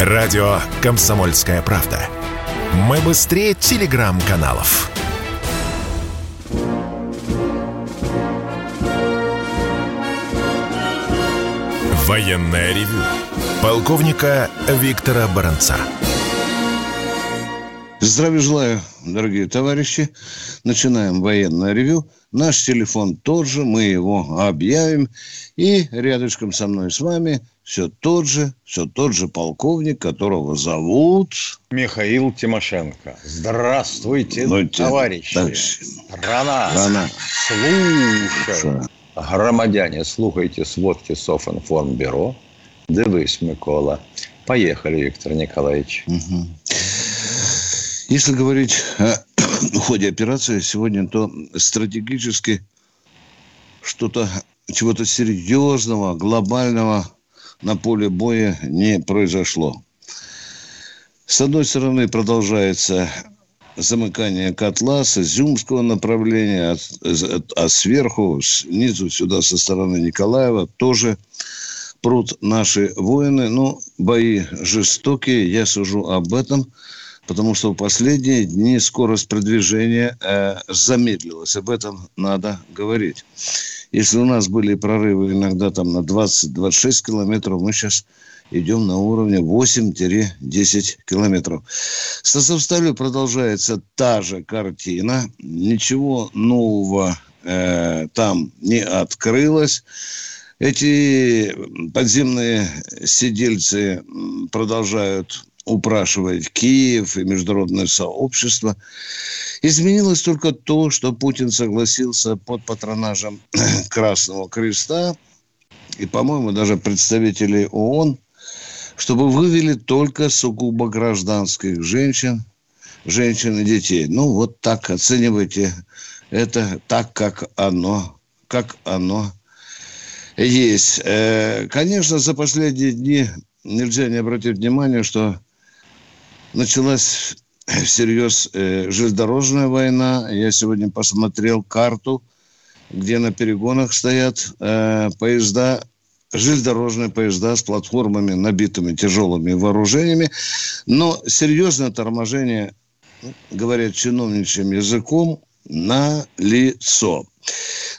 Радио «Комсомольская правда». Мы быстрее телеграм-каналов. Военное ревю полковника Виктора Баранца. Здравия желаю, дорогие товарищи. Начинаем военное ревю. Наш телефон тот же, мы его объявим. И рядышком со мной с вами все тот же, все тот же полковник, которого зовут... Михаил Тимошенко. Здравствуйте, Ну, товарищи. товарищи. Страна. Страна. Слушай. Громадяне, слухайте сводки Софинформбюро. Дивись, Микола. Поехали, Виктор Николаевич. Если говорить о ходе операции сегодня, то стратегически что-то, чего-то серьезного, глобального на поле боя не произошло. С одной стороны, продолжается замыкание котла с изюмского направления, а, а сверху, снизу сюда со стороны Николаева тоже прут наши воины. Ну, бои жестокие, я сужу об этом, потому что в последние дни скорость продвижения э, замедлилась. Об этом надо говорить. Если у нас были прорывы иногда там на 20-26 километров, мы сейчас идем на уровне 8-10 километров. С Азовсталью продолжается та же картина. Ничего нового э, там не открылось. Эти подземные сидельцы продолжают упрашивать Киев и международное сообщество. Изменилось только то, что Путин согласился под патронажем Красного Креста и, по-моему, даже представителей ООН, чтобы вывели только сугубо гражданских женщин, женщин и детей. Ну, вот так оценивайте это так, как оно, как оно есть. Э, конечно, за последние дни нельзя не обратить внимание, что началась всерьез э, железнодорожная война. Я сегодня посмотрел карту, где на перегонах стоят э, поезда, железнодорожные поезда с платформами, набитыми тяжелыми вооружениями. Но серьезное торможение, говорят чиновничьим языком, на лицо.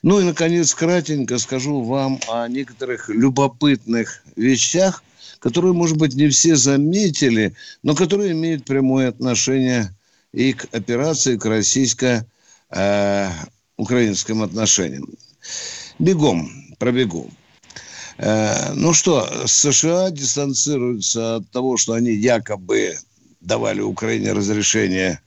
Ну и, наконец, кратенько скажу вам о некоторых любопытных вещах, которые, может быть, не все заметили, но которые имеют прямое отношение и к операции, к российско-украинским отношениям. Бегом, пробегу. Э, ну что, США дистанцируются от того, что они якобы давали Украине разрешение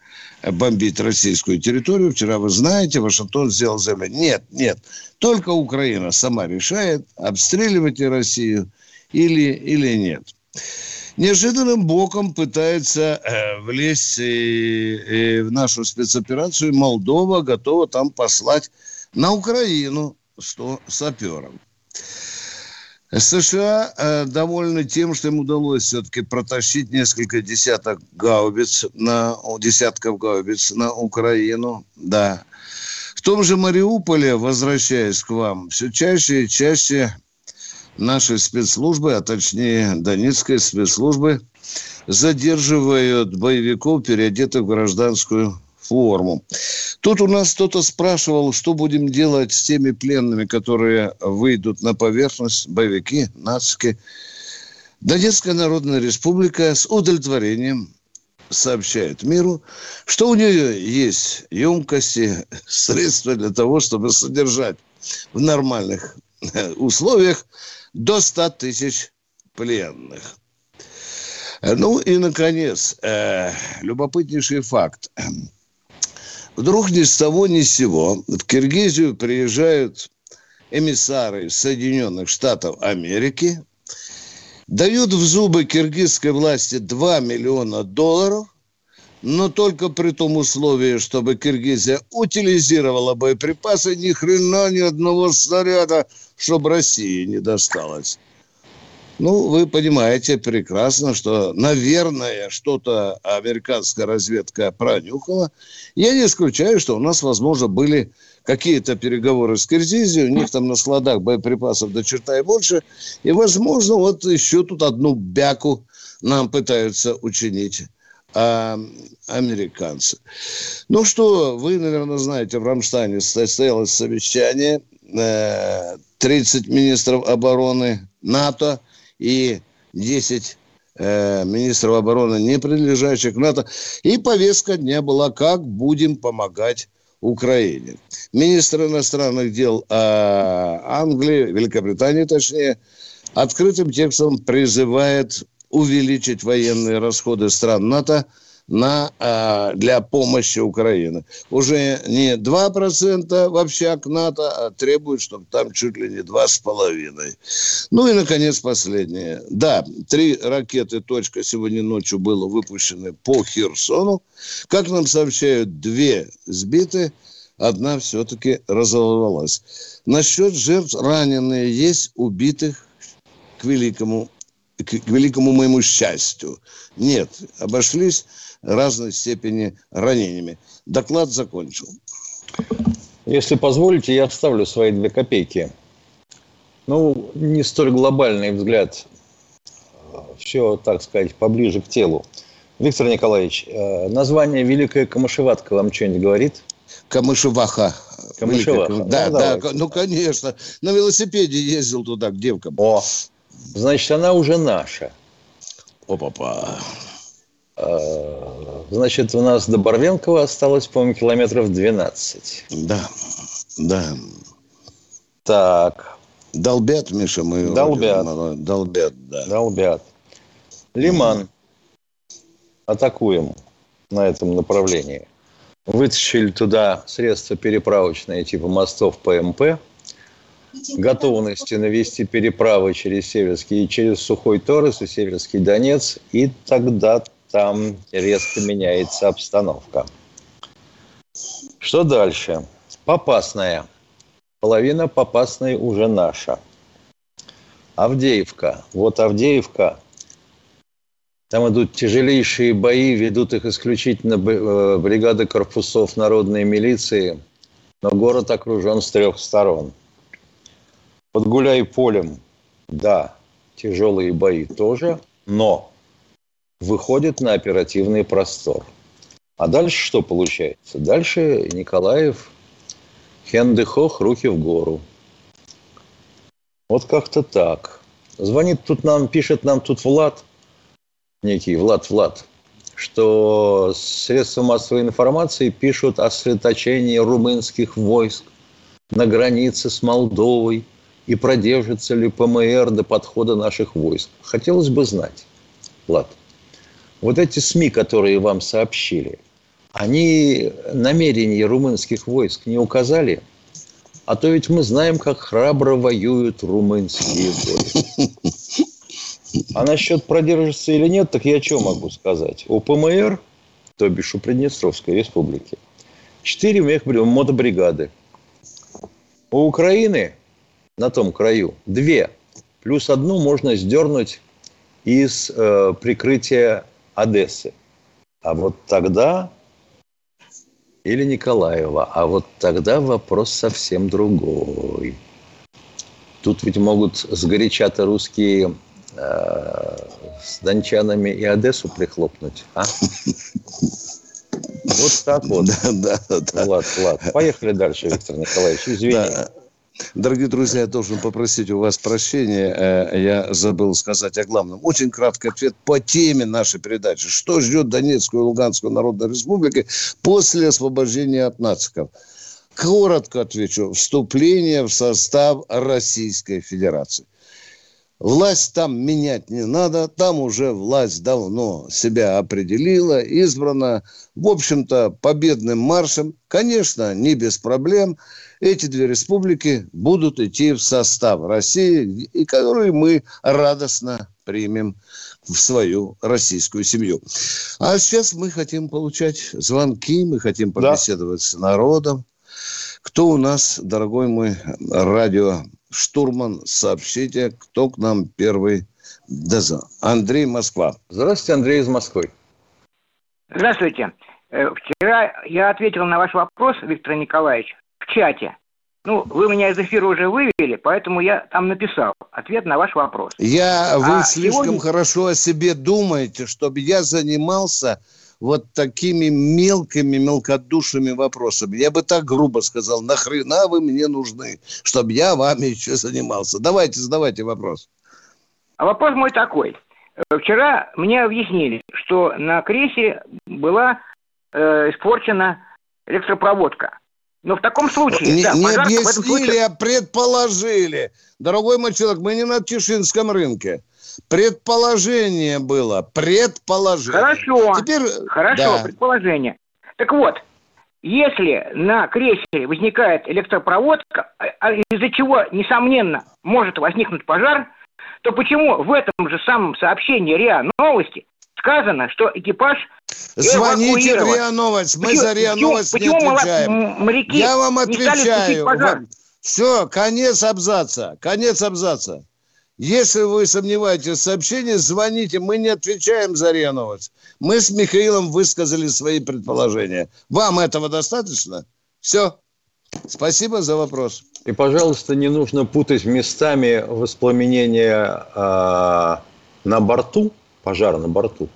бомбить российскую территорию. Вчера, вы знаете, Вашингтон сделал заявление. Нет, нет, только Украина сама решает, обстреливать ли Россию или, или нет. Неожиданным боком пытается э, влезть э, э, в нашу спецоперацию. Молдова готова там послать на Украину 100 саперов. США э, довольны тем, что им удалось все-таки протащить несколько десяток гаубиц на, десятков гаубиц на Украину. Да. В том же Мариуполе, возвращаясь к вам, все чаще и чаще наши спецслужбы, а точнее Донецкой спецслужбы, задерживают боевиков, переодетых в гражданскую форму. Тут у нас кто-то спрашивал, что будем делать с теми пленными, которые выйдут на поверхность, боевики, нацики. Донецкая Народная Республика с удовлетворением сообщает миру, что у нее есть емкости, средства для того, чтобы содержать в нормальных условиях до 100 тысяч пленных. Ну и, наконец, э, любопытнейший факт. Вдруг ни с того ни с сего в Киргизию приезжают эмиссары Соединенных Штатов Америки, дают в зубы киргизской власти 2 миллиона долларов, но только при том условии, чтобы Киргизия утилизировала боеприпасы, ни хрена ни одного снаряда, чтобы России не досталось. Ну, вы понимаете прекрасно, что, наверное, что-то американская разведка пронюхала. Я не исключаю, что у нас, возможно, были какие-то переговоры с Киргизией, у них там на складах боеприпасов до черта и больше, и, возможно, вот еще тут одну бяку нам пытаются учинить а, американцы. Ну что, вы, наверное, знаете, в Рамштайне состоялось совещание 30 э, министров обороны НАТО и 10 э, министров обороны, не принадлежащих НАТО. И повестка дня была, как будем помогать Украине. Министр иностранных дел э, Англии, Великобритании точнее, открытым текстом призывает увеличить военные расходы стран НАТО на, э, для помощи Украины. Уже не 2% в общак НАТО, а требуют, чтобы там чуть ли не 2,5%. Ну и, наконец, последнее. Да, три ракеты «Точка» сегодня ночью было выпущены по Херсону. Как нам сообщают, две сбиты, одна все-таки разорвалась. Насчет жертв раненые есть, убитых к великому к великому моему счастью. Нет, обошлись разной степени ранениями. Доклад закончил. Если позволите, я вставлю свои две копейки. Ну, не столь глобальный взгляд. Все, так сказать, поближе к телу. Виктор Николаевич, э, название Великая Камышеватка вам что-нибудь говорит? Камышеваха. Камышеваха. Великая... Да, ну, да, давайте. ну, конечно. На велосипеде ездил туда, к девкам. О, значит, она уже наша. Опа-па. А, значит, у нас до Барвенкова осталось, по-моему, километров 12. Да, да. Так. Долбят, Миша, мы... Долбят. Долбят, да. Долбят. Лиман. Атакуем на этом направлении. Вытащили туда средства переправочные типа мостов ПМП – готовности навести переправы через Северский, через Сухой Торос и Северский Донец, и тогда там резко меняется обстановка. Что дальше? Попасная. Половина попасной уже наша. Авдеевка. Вот Авдеевка. Там идут тяжелейшие бои, ведут их исключительно э, бригады корпусов народной милиции, но город окружен с трех сторон – под Гуляй-полем, да, тяжелые бои тоже, но выходит на оперативный простор. А дальше что получается? Дальше Николаев, Хендехох, руки в гору. Вот как-то так. Звонит тут нам, пишет нам тут Влад, некий Влад Влад, что средства массовой информации пишут о сосредоточении румынских войск на границе с Молдовой – и продержится ли ПМР до подхода наших войск. Хотелось бы знать, Влад, вот эти СМИ, которые вам сообщили, они намерения румынских войск не указали? А то ведь мы знаем, как храбро воюют румынские войска. А насчет продержится или нет, так я что могу сказать? У ПМР, то бишь у Приднестровской республики, четыре мотобригады. У Украины на том краю. Две. Плюс одну можно сдернуть из э, прикрытия Одессы. А вот тогда или Николаева, а вот тогда вопрос совсем другой. Тут ведь могут сгоряча-то русские э, с дончанами и Одессу прихлопнуть, а? Вот так вот. Да, да, да. Влад, Влад. Поехали дальше, Виктор Николаевич. Извини. Да. Дорогие друзья, я должен попросить у вас прощения. Э, я забыл сказать о главном. Очень краткий ответ по теме нашей передачи. Что ждет Донецкую и Луганскую Народную Республику после освобождения от нациков? Коротко отвечу. Вступление в состав Российской Федерации. Власть там менять не надо, там уже власть давно себя определила, избрана, в общем-то, победным маршем. Конечно, не без проблем эти две республики будут идти в состав России, и которые мы радостно примем в свою российскую семью. А сейчас мы хотим получать звонки, мы хотим побеседовать да. с народом. Кто у нас, дорогой мой радио штурман, сообщите, кто к нам первый. Деза. Андрей, Москва. Здравствуйте, Андрей из Москвы. Здравствуйте. Э, вчера я ответил на ваш вопрос, Виктор Николаевич, чате. Ну, вы меня из эфира уже вывели, поэтому я там написал ответ на ваш вопрос. Я, вы а слишком сегодня... хорошо о себе думаете, чтобы я занимался вот такими мелкими, мелкодушными вопросами. Я бы так грубо сказал, нахрена вы мне нужны, чтобы я вами еще занимался. Давайте, задавайте вопрос. А вопрос мой такой. Э, вчера мне объяснили, что на крейсе была э, испорчена электропроводка. Но в таком случае... Не, да, не объяснили, случае... а предположили. Дорогой мой человек, мы не на Тишинском рынке. Предположение было. Предположение. Хорошо. Теперь... Хорошо, да. предположение. Так вот, если на крейсере возникает электропроводка, а, а из-за чего, несомненно, может возникнуть пожар, то почему в этом же самом сообщении РИА Новости сказано, что экипаж Звоните в РИА Новость. Мы почему, за РИА Новость почему, не отвечаем. Моряки Я вам отвечаю. Все, конец абзаца. Конец абзаца. Если вы сомневаетесь в сообщении, звоните. Мы не отвечаем за РИА Новость. Мы с Михаилом высказали свои предположения. Вам этого достаточно? Все. Спасибо за вопрос. И, пожалуйста, не нужно путать местами воспламенения э, на борту, пожара на борту,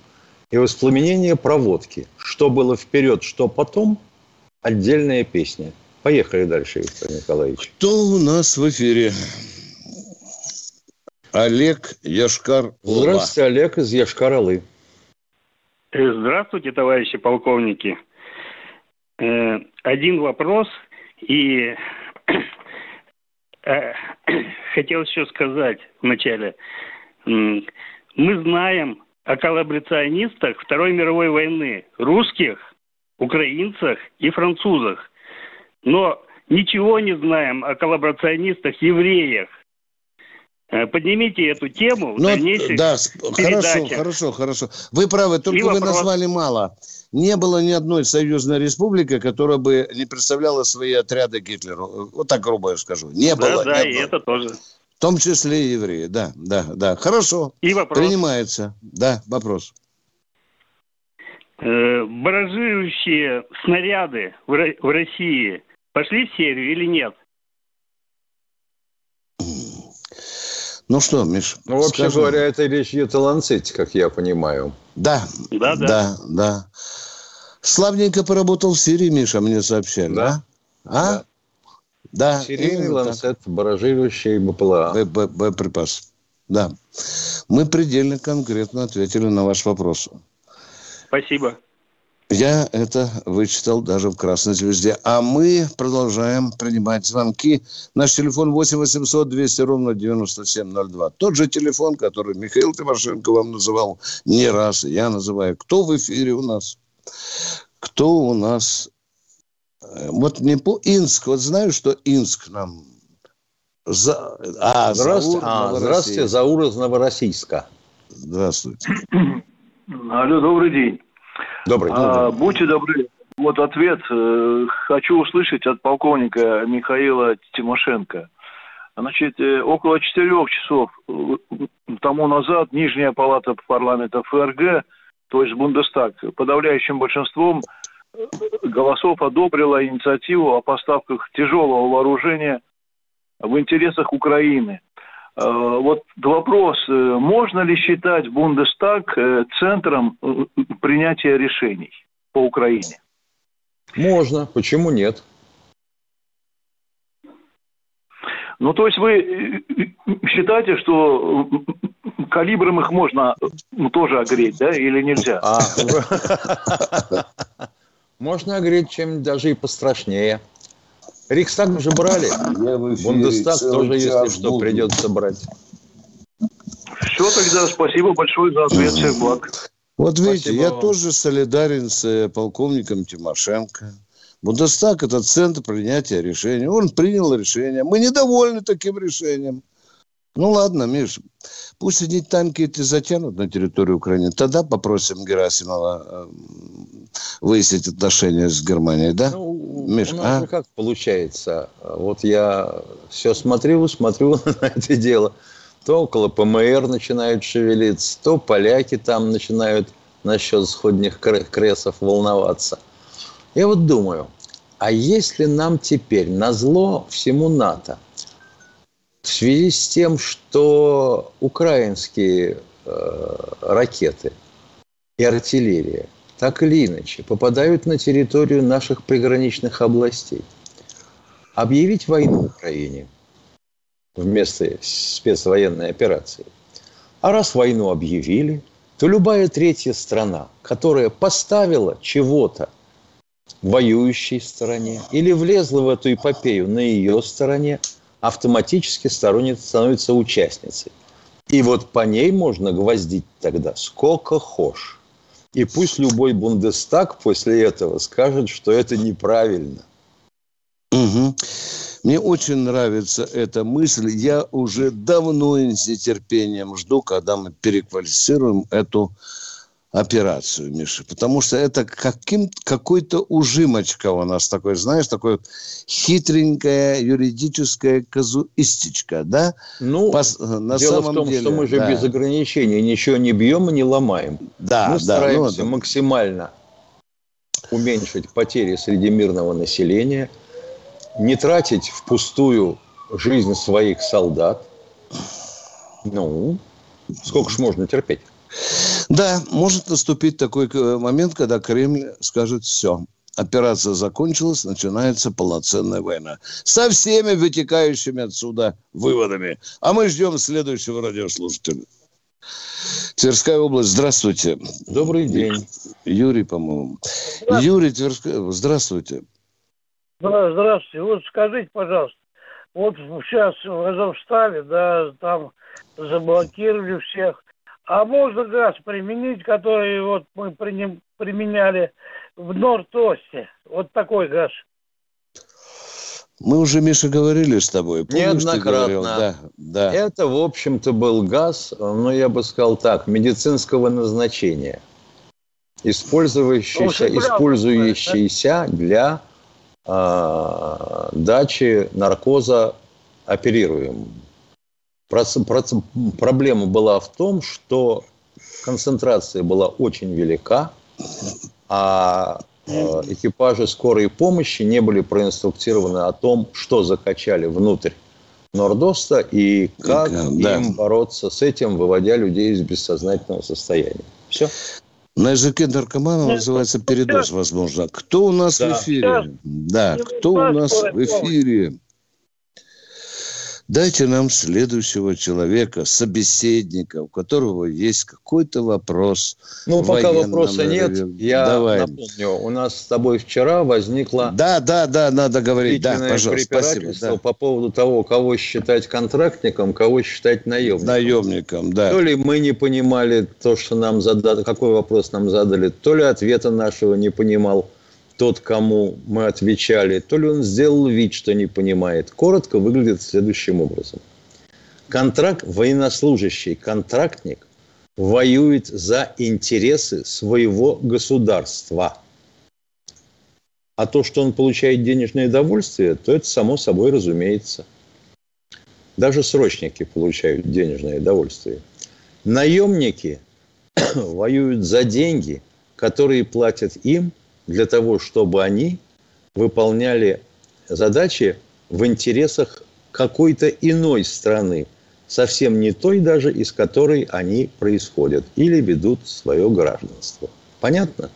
и воспламенение проводки. Что было вперед, что потом – отдельная песня. Поехали дальше, Виктор Николаевич. Кто у нас в эфире? Олег Яшкар Здравствуйте, Олег из Яшкар-Олы. Здравствуйте, товарищи полковники. Э, один вопрос и э, хотел еще сказать вначале. Мы знаем о коллаборационистах Второй мировой войны, русских, украинцах и французах. Но ничего не знаем о коллаборационистах евреях. Э, поднимите эту тему в Но, дальнейших Да, хорошо, хорошо, хорошо. Вы правы, только и вы вопрос... назвали мало. Не было ни одной союзной республики, которая бы не представляла свои отряды Гитлеру. Вот так грубо я скажу. Не да, было. Да, не и было. это тоже. В том числе и евреи, да, да, да. Хорошо. И вопрос. Принимается. Да, вопрос. Э, баражирующие снаряды в России пошли в серию или нет? Ну что, Миш? Ну, вообще скажем. говоря, это речь идет о ланцете, как я понимаю. Да, да, да, да. да. Славненько поработал в Сирии, Миша, мне сообщали, да? А? Да. Да. Серийный ланцет, баражирующий БПЛА. Боеприпас. Да. Мы предельно конкретно ответили на ваш вопрос. Спасибо. Я это вычитал даже в «Красной звезде». А мы продолжаем принимать звонки. Наш телефон 8 800 200 ровно 9702. Тот же телефон, который Михаил Тимошенко вам называл не раз, я называю. Кто в эфире у нас? Кто у нас? Э, вот не по Инск. Вот знаю, что Инск нам... За... А, здравствуйте, Заур, а, здравствуйте, Заур из Новороссийска. Здравствуйте. Алло, добрый день. Добрый день. А, будьте добры. Вот ответ э, хочу услышать от полковника Михаила Тимошенко. Значит, э, около четырех часов э, тому назад Нижняя палата парламента ФРГ, то есть Бундестаг, подавляющим большинством голосов одобрила инициативу о поставках тяжелого вооружения в интересах Украины. Э, вот вопрос, э, можно ли считать Бундестаг э, центром принятия решений по Украине? Можно, почему нет? Ну, то есть вы считаете, что калибром их можно тоже огреть, да, или нельзя? Можно огреть чем даже и пострашнее. Рикстаг уже брали. Бундестаг тоже, если что, буду. придется брать. Все тогда, спасибо большое за ответ. Всех благ. Вот видите, спасибо я вам. тоже солидарен с э, полковником Тимошенко. Бундестаг – это центр принятия решений. Он принял решение. Мы недовольны таким решением. Ну ладно, Миш, пусть они танки эти затянут на территорию Украины. Тогда попросим Герасимова э, выяснить отношения с Германией, да? Ну, Миш, у нас а? как получается? Вот я все смотрю, смотрю на это дело. То около ПМР начинают шевелиться, то поляки там начинают насчет сходних кресов волноваться. Я вот думаю, а если нам теперь на зло всему НАТО в связи с тем, что украинские э, ракеты и артиллерия так или иначе попадают на территорию наших приграничных областей, объявить войну Украине вместо спецвоенной операции. А раз войну объявили, то любая третья страна, которая поставила чего-то воюющей стороне или влезла в эту эпопею на ее стороне, автоматически становится участницей. И вот по ней можно гвоздить тогда сколько хошь. И пусть любой Бундестаг после этого скажет, что это неправильно. Угу. Мне очень нравится эта мысль. Я уже давно с нетерпением жду, когда мы переквалифицируем эту операцию, Миша, потому что это каким, какой-то ужимочка у нас такой, знаешь, такой хитренькая юридическая казуистичка, да? Ну, Пос, на дело самом в том, деле, что мы же да. без ограничений ничего не бьем и не ломаем. Да, мы да, стараемся ну, максимально уменьшить потери среди мирного населения, не тратить впустую жизнь своих солдат. Ну, сколько ж можно терпеть? Да, может наступить такой э, момент, когда Кремль скажет все. Операция закончилась, начинается полноценная война. Со всеми вытекающими отсюда выводами. А мы ждем следующего радиослушателя. Тверская область, здравствуйте. Добрый день. Юрий, по-моему. Юрий Тверская, здравствуйте. Здравствуйте. Вот скажите, пожалуйста, вот сейчас в Азовстале, да, там заблокировали всех. А можно газ применить, который вот мы применяли в Норд-Осте? Вот такой газ. Мы уже, Миша, говорили с тобой. Помнишь, Неоднократно. Да, да. Это, в общем-то, был газ, ну, я бы сказал так, медицинского назначения. Использующийся, ну, использующийся для э, дачи наркоза оперируемым. Проблема была в том, что концентрация была очень велика, а э, экипажи скорой помощи не были проинструктированы о том, что закачали внутрь Нордоста и как да. им бороться с этим, выводя людей из бессознательного состояния. Все. На языке наркомана называется передоз, возможно. Кто у нас да. в эфире? Да, кто у нас в эфире? Дайте нам следующего человека, собеседника, у которого есть какой-то вопрос. Ну, пока вопроса нет, я Давай. напомню, у нас с тобой вчера возникла... Да, да, да, надо говорить. Да, пожалуйста, спасибо. Да. По поводу того, кого считать контрактником, кого считать наемником. Наемником, да. То ли мы не понимали то, что нам задали, какой вопрос нам задали, то ли ответа нашего не понимал тот, кому мы отвечали, то ли он сделал вид, что не понимает. Коротко выглядит следующим образом. Контракт, военнослужащий контрактник воюет за интересы своего государства. А то, что он получает денежное удовольствие, то это само собой разумеется. Даже срочники получают денежное удовольствие. Наемники воюют за деньги, которые платят им – для того, чтобы они выполняли задачи в интересах какой-то иной страны, совсем не той даже, из которой они происходят или ведут свое гражданство. Понятно?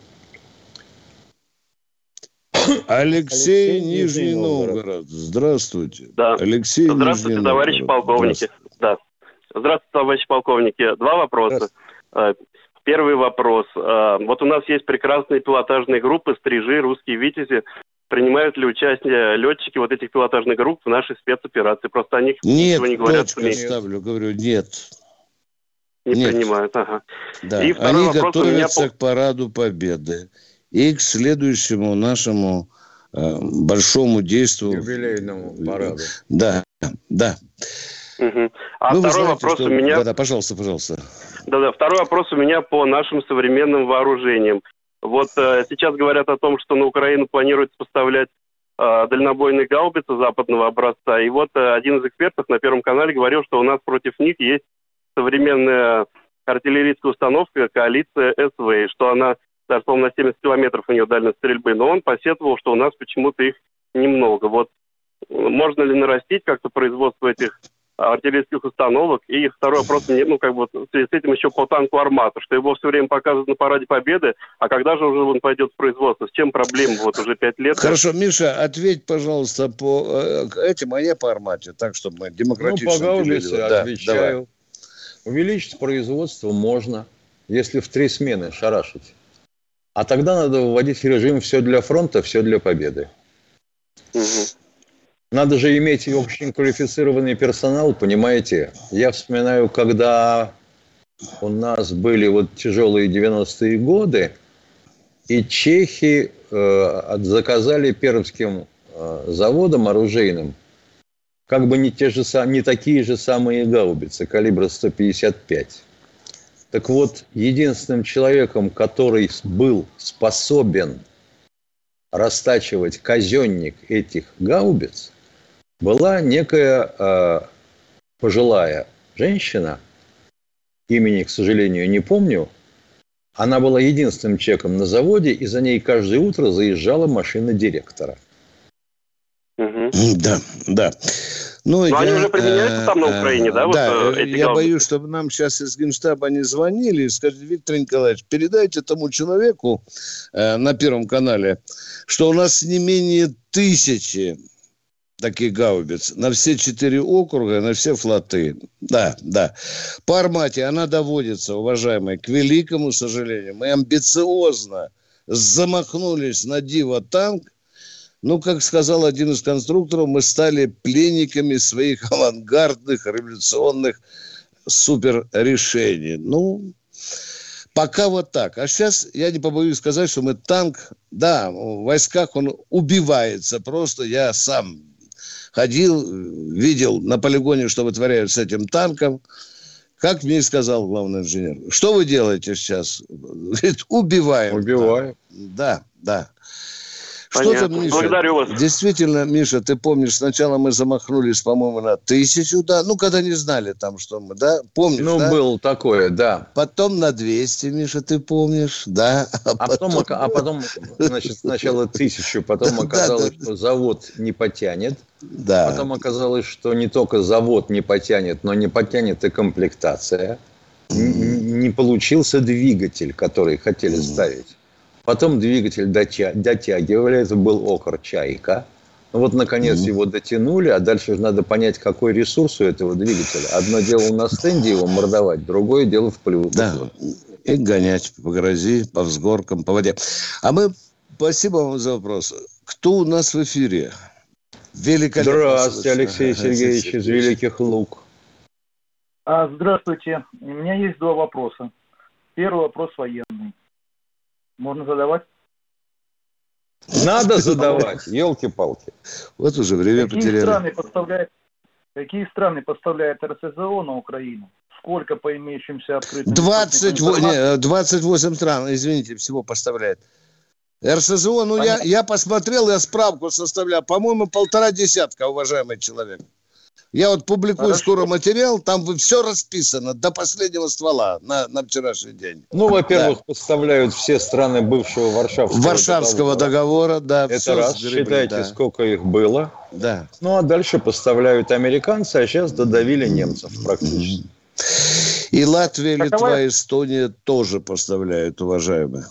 Алексей, Алексей Нижний Новгород. Здравствуйте. Да. Алексей Здравствуйте, Нижний товарищи Новгород. полковники. Здравствуйте. Да. Здравствуйте, товарищи полковники. Два вопроса. Первый вопрос. А, вот у нас есть прекрасные пилотажные группы, стрижи, русские витязи. Принимают ли участие летчики вот этих пилотажных групп в нашей спецоперации? Просто о них нет, не говорят. Нет, ставлю, говорю, нет. Не нет. принимают, ага. Да. И Они готовятся меня... к параду Победы и к следующему нашему э, большому действию. Юбилейному параду. Да, да. Угу. А ну, второй знаете, вопрос что... у меня... Да-да, пожалуйста, пожалуйста. Да-да, второй вопрос у меня по нашим современным вооружениям. Вот э, сейчас говорят о том, что на Украину планируется поставлять э, дальнобойные гаубицы западного образца. И вот э, один из экспертов на Первом канале говорил, что у нас против них есть современная артиллерийская установка коалиция СВ, что она даже, по-моему, на 70 километров у него дальность стрельбы, но он посетовал, что у нас почему-то их немного. Вот можно ли нарастить как-то производство этих артиллерийских установок. И второй вопрос, ну, как бы, в связи с этим еще по танку «Армата», что его все время показывают на параде Победы, а когда же уже он пойдет в производство? С чем проблема? Вот уже пять лет. Хорошо, Миша, ответь, пожалуйста, по этим, а я по «Армате», так, чтобы мы демократично... Ну, по Гаубице да, отвечаю. Давай. Увеличить производство можно, если в три смены шарашить. А тогда надо вводить режим «все для фронта, все для победы». Угу. Надо же иметь очень квалифицированный персонал, понимаете? Я вспоминаю, когда у нас были вот тяжелые 90-е годы, и чехи э, заказали пермским э, заводам оружейным как бы не, те же, не такие же самые гаубицы калибра 155. Так вот, единственным человеком, который был способен растачивать казенник этих гаубиц – была некая э, пожилая женщина, имени, к сожалению, не помню, она была единственным чеком на заводе, и за ней каждое утро заезжала машина директора. Угу. Да, да. Ну, Но я, они уже применяются там на Украине, да? Да, вот, э, я боюсь, чтобы нам сейчас из Генштаба не звонили и сказали, Виктор Николаевич, передайте тому человеку э, на Первом канале, что у нас не менее тысячи таких гаубиц на все четыре округа, на все флоты. Да, да. По Армате она доводится, уважаемые, к великому сожалению. Мы амбициозно замахнулись на Дива танк. Ну, как сказал один из конструкторов, мы стали пленниками своих авангардных, революционных суперрешений. Ну, Пока вот так. А сейчас я не побоюсь сказать, что мы танк, да, в войсках он убивается просто. Я сам ходил, видел на полигоне, что вытворяют с этим танком. Как мне сказал главный инженер, что вы делаете сейчас? Говорит, убиваем. Убиваем. Да, да. Что-то, Миша, Благодарю вас. Действительно, Миша, ты помнишь, сначала мы замахнулись, по-моему, на тысячу, да, ну, когда не знали там, что мы, да, помнишь, Ну, да? было такое, да. Потом на 200, Миша, ты помнишь, да. А, а потом, потом, а потом значит, сначала тысячу, потом оказалось, что завод не потянет. Да. Потом оказалось, что не только завод не потянет, но не потянет и комплектация. Не получился двигатель, который хотели ставить. Потом двигатель дотягивали, это был окор «Чайка». Ну вот, наконец, mm-hmm. его дотянули, а дальше же надо понять, какой ресурс у этого двигателя. Одно дело на стенде его мордовать, другое дело в плюс. Да, и гонять по грози, по взгоркам, по воде. А мы, спасибо вам за вопрос. Кто у нас в эфире? Великолепно. Здравствуйте, Алексей Сергеевич из Великих Лук. А, здравствуйте. У меня есть два вопроса. Первый вопрос военный. Можно задавать? Надо задавать, елки-палки. Вот уже время какие потеряли. Страны поставляют, какие страны поставляют РСЗО на Украину? Сколько по имеющимся открытым... 20, не, 28 стран, извините, всего поставляет. РСЗО, ну я, я посмотрел, я справку составляю. По-моему, полтора десятка, уважаемый человек. Я вот публикую Хорошо. скоро материал, там все расписано до последнего ствола на, на вчерашний день. Ну, во-первых, да. поставляют все страны бывшего Варшавского, Варшавского договора. договора да. Это раз, сгребли, считайте, да. сколько их было. Да. Ну, а дальше поставляют американцы, а сейчас додавили немцев практически. И Латвия, Литва, Эстония тоже поставляют, уважаемые.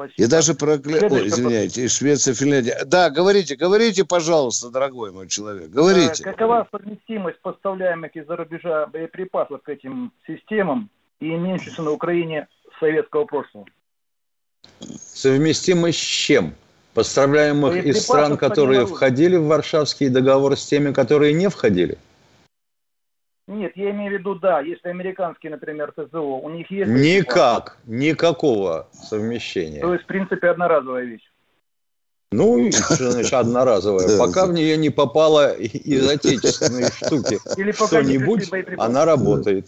Спасибо. И даже про... Ой, извиняйте, и Швеция, Финляндия. Да, говорите, говорите, пожалуйста, дорогой мой человек, говорите. Какова совместимость поставляемых из-за рубежа боеприпасов к этим системам и имеющихся на Украине советского прошлого? Совместимость с чем? Поставляемых из стран, которые входили в Варшавский договор с теми, которые не входили? Нет, я имею в виду, да, если американские, например, ТЗО, у них есть... Никак, никакого совмещения. То есть, в принципе, одноразовая вещь. Ну, что значит одноразовая? Пока в нее не попала из отечественной штуки что-нибудь, она работает.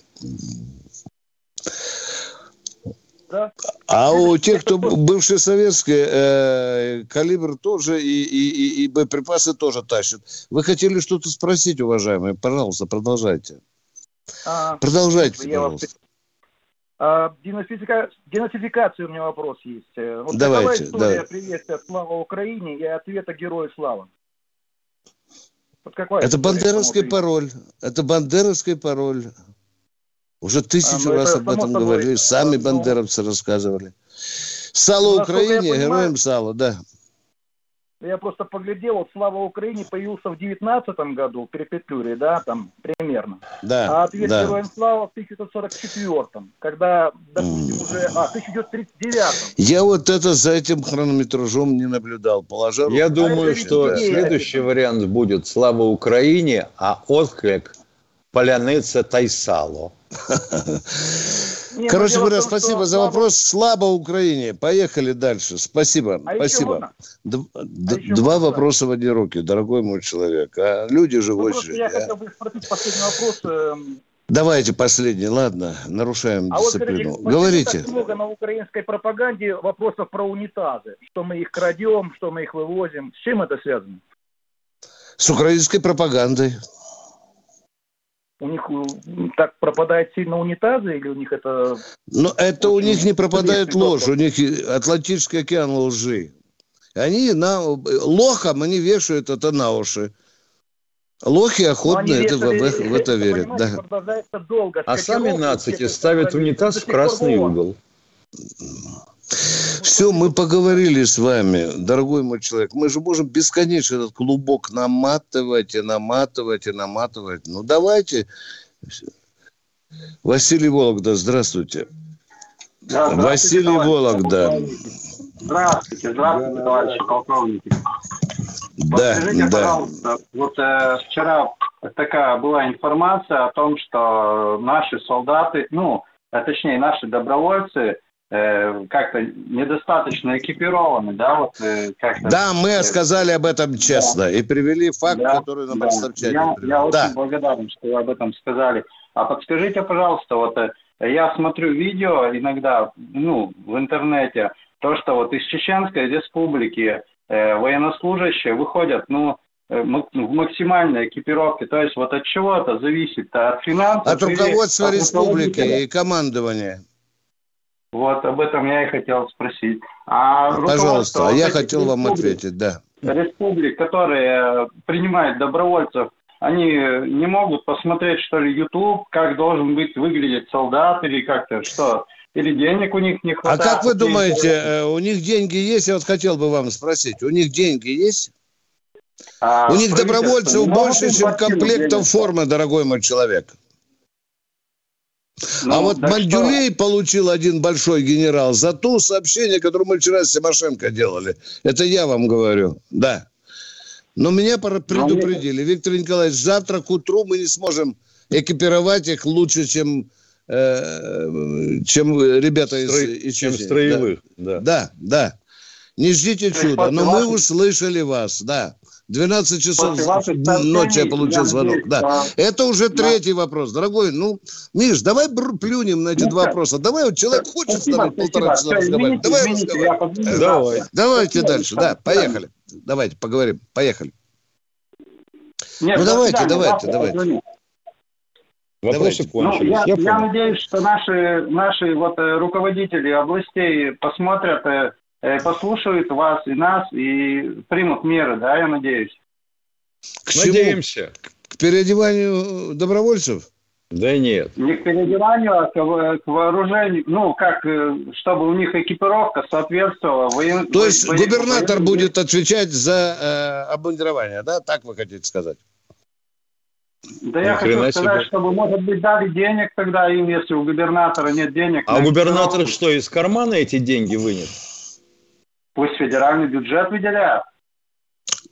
Да. А у тех, кто бывший советский, э, калибр тоже и, и, и, и боеприпасы тоже тащат. Вы хотели что-то спросить, уважаемые? Пожалуйста, продолжайте. А, Продолжайте, я пожалуйста. Вас... А, денацифика... Денацификация у меня вопрос есть. Э, вот Давайте, история да. приветствия «Слава Украине» и ответа «Герои слава»? Вот какая это бандеровский пароль. Это бандеровский пароль. Уже тысячу а, ну, раз об этом говорили. Сами ну, бандеровцы рассказывали. Сало Украине, героям сало, да. Я просто поглядел, вот «Слава Украине» появился в 19 году, при Петлюре, да, там примерно. Да, А «Ответ да. героям слава» в 1944, когда, допустим, mm. уже... А, 1939 Я вот это за этим хронометражом не наблюдал. Положа Я думаю, что да. следующий вариант будет «Слава Украине», а отклик «Поляныца Тайсало». Короче говоря, том, спасибо за вопрос. Слабо Украине. Поехали дальше. Спасибо. А спасибо. Д- а два можно? вопроса в одни руки, дорогой мой человек. А люди же ну, в очереди. Я а? хотел бы спросить последний вопрос. Эм. Давайте последний, ладно, нарушаем а дисциплину. Вот, Говорите. Так много на украинской пропаганде вопросов про унитазы, что мы их крадем, что мы их вывозим. С чем это связано? С украинской пропагандой у них так пропадает сильно унитазы или у них это... Ну, это у них не пропадает ложь, у них Атлантический океан лжи. Они на... Лохам они вешают это на уши. Лохи охотно это, в, в, в это верят. Да. Долго, а сами нацики ставят унитаз в красный угол. Все, мы поговорили с вами, дорогой мой человек. Мы же можем бесконечно этот клубок наматывать и наматывать и наматывать. Ну, давайте. Василий Вологда, здравствуйте. Да, здравствуйте Василий товарищ. Вологда. Здравствуйте, здравствуйте, товарищи полковники. Да, скажите, да. пожалуйста, вот э, вчера такая была информация о том, что наши солдаты, ну, а точнее наши добровольцы Э, как-то недостаточно экипированы, да, вот э, как-то. Да, мы э, сказали об этом честно да. и привели факт, да, который нам да. представляет. Я, я очень да. благодарен, что вы об этом сказали. А подскажите, пожалуйста, вот я смотрю видео иногда, ну, в интернете, то, что вот из Чеченской республики э, военнослужащие выходят, ну, в максимальной экипировке. То есть вот от чего это зависит? От финансов? От руководства республики и командования. Вот об этом я и хотел спросить. А Пожалуйста, я хотел вам ответить, да. Республик, которые принимают добровольцев, они не могут посмотреть, что ли, YouTube, как должен быть выглядеть солдат или как-то, что? Или денег у них не хватает? А как вы думаете, э, у них деньги есть? Я вот хотел бы вам спросить. У них деньги есть? А, у них добровольцев больше, чем комплектов формы, дорогой мой человек. Ну, а вот Мандюлей что? получил один большой генерал за то сообщение, которое мы вчера с Тимошенко делали. Это я вам говорю, да. Но меня ну, предупредили. Виктор Николаевич, завтра к утру мы не сможем экипировать их лучше, чем, э, чем ребята из, Строй, из Чем строевых, да. да. Да, да. Не ждите чуда, но мы услышали вас, да. 12 часов ночи я получил звонок. Да. Это уже третий вопрос. Дорогой, ну, Миш, давай плюнем на эти два вопроса. Давай, вот человек хочет с тобой полтора часа разговаривать. Давай разговаривать. Давай. Давайте дальше. Да, поехали. Давайте поговорим. Поехали. ну, давайте, давайте, давайте. Вопросы кончились. Ну, я, я, я надеюсь, что наши, наши вот, э, руководители областей посмотрят Э, послушают вас и нас и примут меры, да, я надеюсь. К Надеемся. К переодеванию добровольцев? Да нет. Не к переодеванию, а к, к вооружению. Ну, как, э, чтобы у них экипировка соответствовала воен... То есть воен... губернатор воен... будет отвечать за э, обмундирование, да? Так вы хотите сказать? Да я хочу сказать, себе. чтобы, может быть, дали денег тогда им, если у губернатора нет денег. А губернатор что, из кармана эти деньги вынет? Пусть федеральный бюджет выделяет.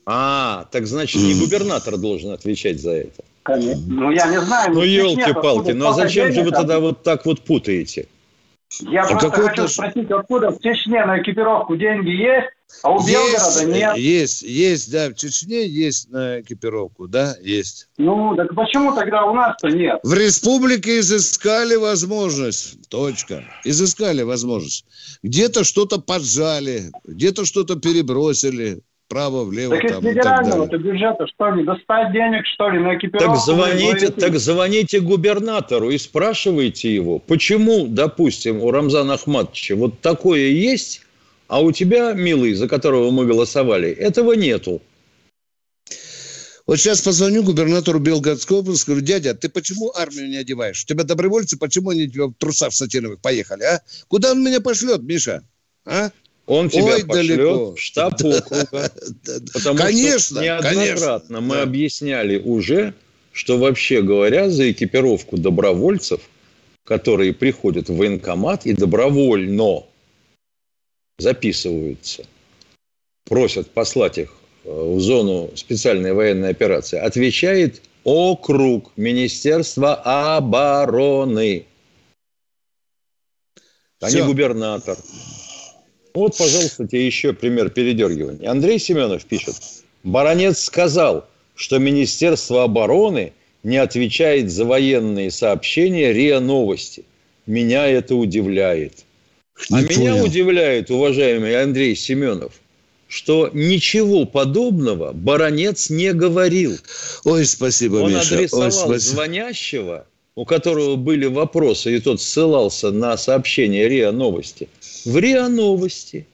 А, так значит, не губернатор должен отвечать за это. Конечно. Ну, я не знаю. Ну, елки-палки, ну а зачем же вы тогда вот так вот путаете? Я а просто хочу спросить, откуда в Чечне на экипировку деньги есть, а у есть, Белгорода нет? Есть, есть, да, в Чечне есть на экипировку, да, есть. Ну, так почему тогда у нас-то нет? В республике изыскали возможность, точка, изыскали возможность. Где-то что-то поджали, где-то что-то перебросили, вправо, влево. Так из федерального бюджета что ли, достать денег, что ли, на экипировку? Так звоните, так звоните губернатору и спрашивайте его, почему, допустим, у Рамзана Ахматовича вот такое есть, а у тебя, милый, за которого мы голосовали, этого нету. Вот сейчас позвоню губернатору Белгородской области, говорю, дядя, ты почему армию не одеваешь? У тебя добровольцы, почему они тебя в трусах сатиновых поехали, а? Куда он меня пошлет, Миша? А? Он тебя Ой, пошлет далеко. в штаб округа. Потому конечно, что неоднократно конечно. мы да. объясняли уже, что вообще говоря, за экипировку добровольцев, которые приходят в военкомат и добровольно записываются, просят послать их э, в зону специальной военной операции, отвечает округ Министерства обороны, а не губернатор. Вот, пожалуйста, тебе еще пример передергивания. Андрей Семенов пишет. Баронец сказал, что Министерство обороны не отвечает за военные сообщения РИА Новости. Меня это удивляет. А меня удивляет, уважаемый Андрей Семенов, что ничего подобного баронец не говорил. Ой, спасибо, Он Миша. адресовал Ой, спасибо. звонящего, у которого были вопросы, и тот ссылался на сообщение РИА Новости – в РИА Новости.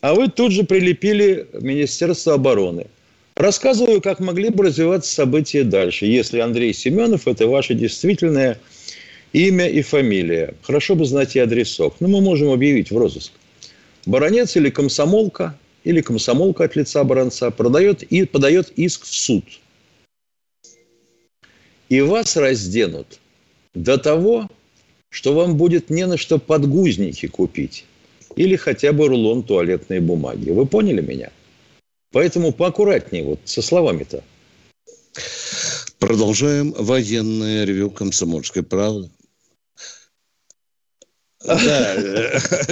А вы тут же прилепили Министерство обороны. Рассказываю, как могли бы развиваться события дальше, если Андрей Семенов – это ваше действительное имя и фамилия. Хорошо бы знать и адресок. Но мы можем объявить в розыск. Баронец или комсомолка, или комсомолка от лица баронца продает и подает иск в суд. И вас разденут до того, что вам будет не на что подгузники купить или хотя бы рулон туалетной бумаги. Вы поняли меня? Поэтому поаккуратнее вот со словами-то. Продолжаем военное ревю комсомольской правды. Да,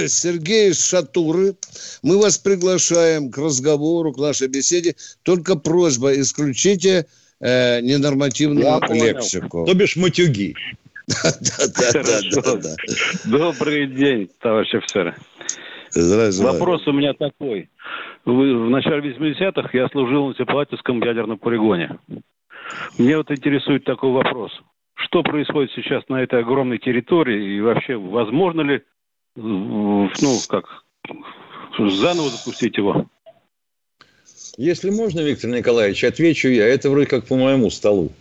Сергей Шатуры, мы вас приглашаем к разговору, к нашей беседе. Только просьба, исключите э, ненормативную лексику. То бишь матюги. Да-да-да. Добрый день, товарищ офицеры. Здравствуйте. Вопрос у меня такой. в начале 80-х я служил на Теплатинском ядерном полигоне. Мне вот интересует такой вопрос. Что происходит сейчас на этой огромной территории и вообще возможно ли, ну, как, заново запустить его? Если можно, Виктор Николаевич, отвечу я. Это вроде как по моему столу.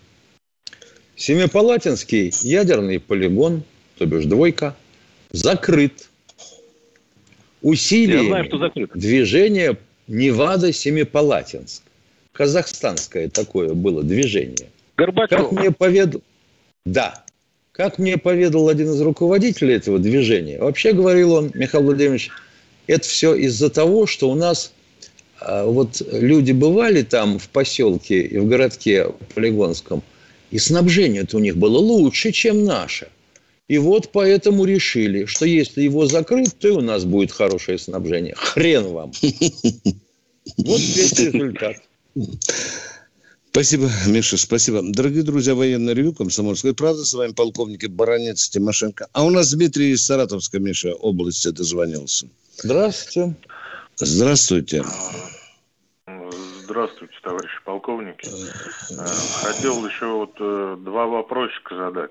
Семипалатинский ядерный полигон, то бишь двойка, закрыт. Усилие знаю, что закрыт. движения Невада-Семипалатинск. Казахстанское такое было движение. Горбачев. Как мне поведал... Да. Как мне поведал один из руководителей этого движения, вообще говорил он, Михаил Владимирович, это все из-за того, что у нас а, вот люди бывали там в поселке и в городке полигонском – и снабжение у них было лучше, чем наше. И вот поэтому решили, что если его закрыть, то и у нас будет хорошее снабжение. Хрен вам. Вот весь результат. Спасибо, Миша, спасибо. Дорогие друзья, военный ревю «Комсомольской правды». С вами полковник Баранец Тимошенко. А у нас Дмитрий из Саратовской, Миша, области дозвонился. Здравствуйте. Здравствуйте. Здравствуйте, товарищи полковники. Э, хотел еще вот э, два вопросика задать.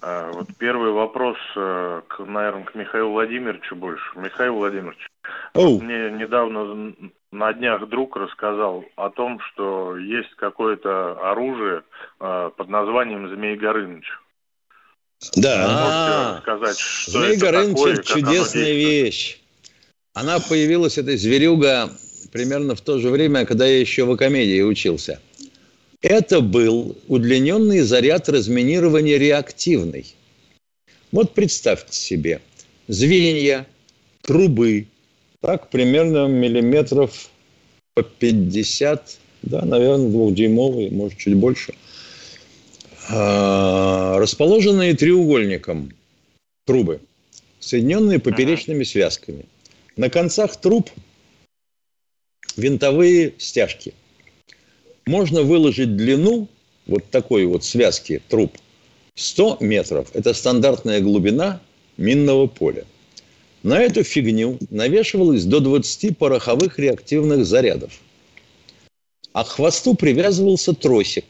Э, вот первый вопрос, к, наверное, к Михаилу Владимировичу больше. Михаил Владимирович, oh. мне недавно на днях друг рассказал о том, что есть какое-то оружие под названием Змей Горыныч. Да. сказать, что Змей это Горыныч такое, чудесная вещь. Она появилась, эта зверюга, примерно в то же время, когда я еще в Акамедии учился. Это был удлиненный заряд разминирования реактивный. Вот представьте себе, звенья, трубы, так примерно миллиметров по 50, да, наверное, двухдюймовые, может, чуть больше, а, расположенные треугольником трубы, соединенные поперечными связками. На концах труб винтовые стяжки. Можно выложить длину вот такой вот связки труб 100 метров. Это стандартная глубина минного поля. На эту фигню навешивалось до 20 пороховых реактивных зарядов. А к хвосту привязывался тросик.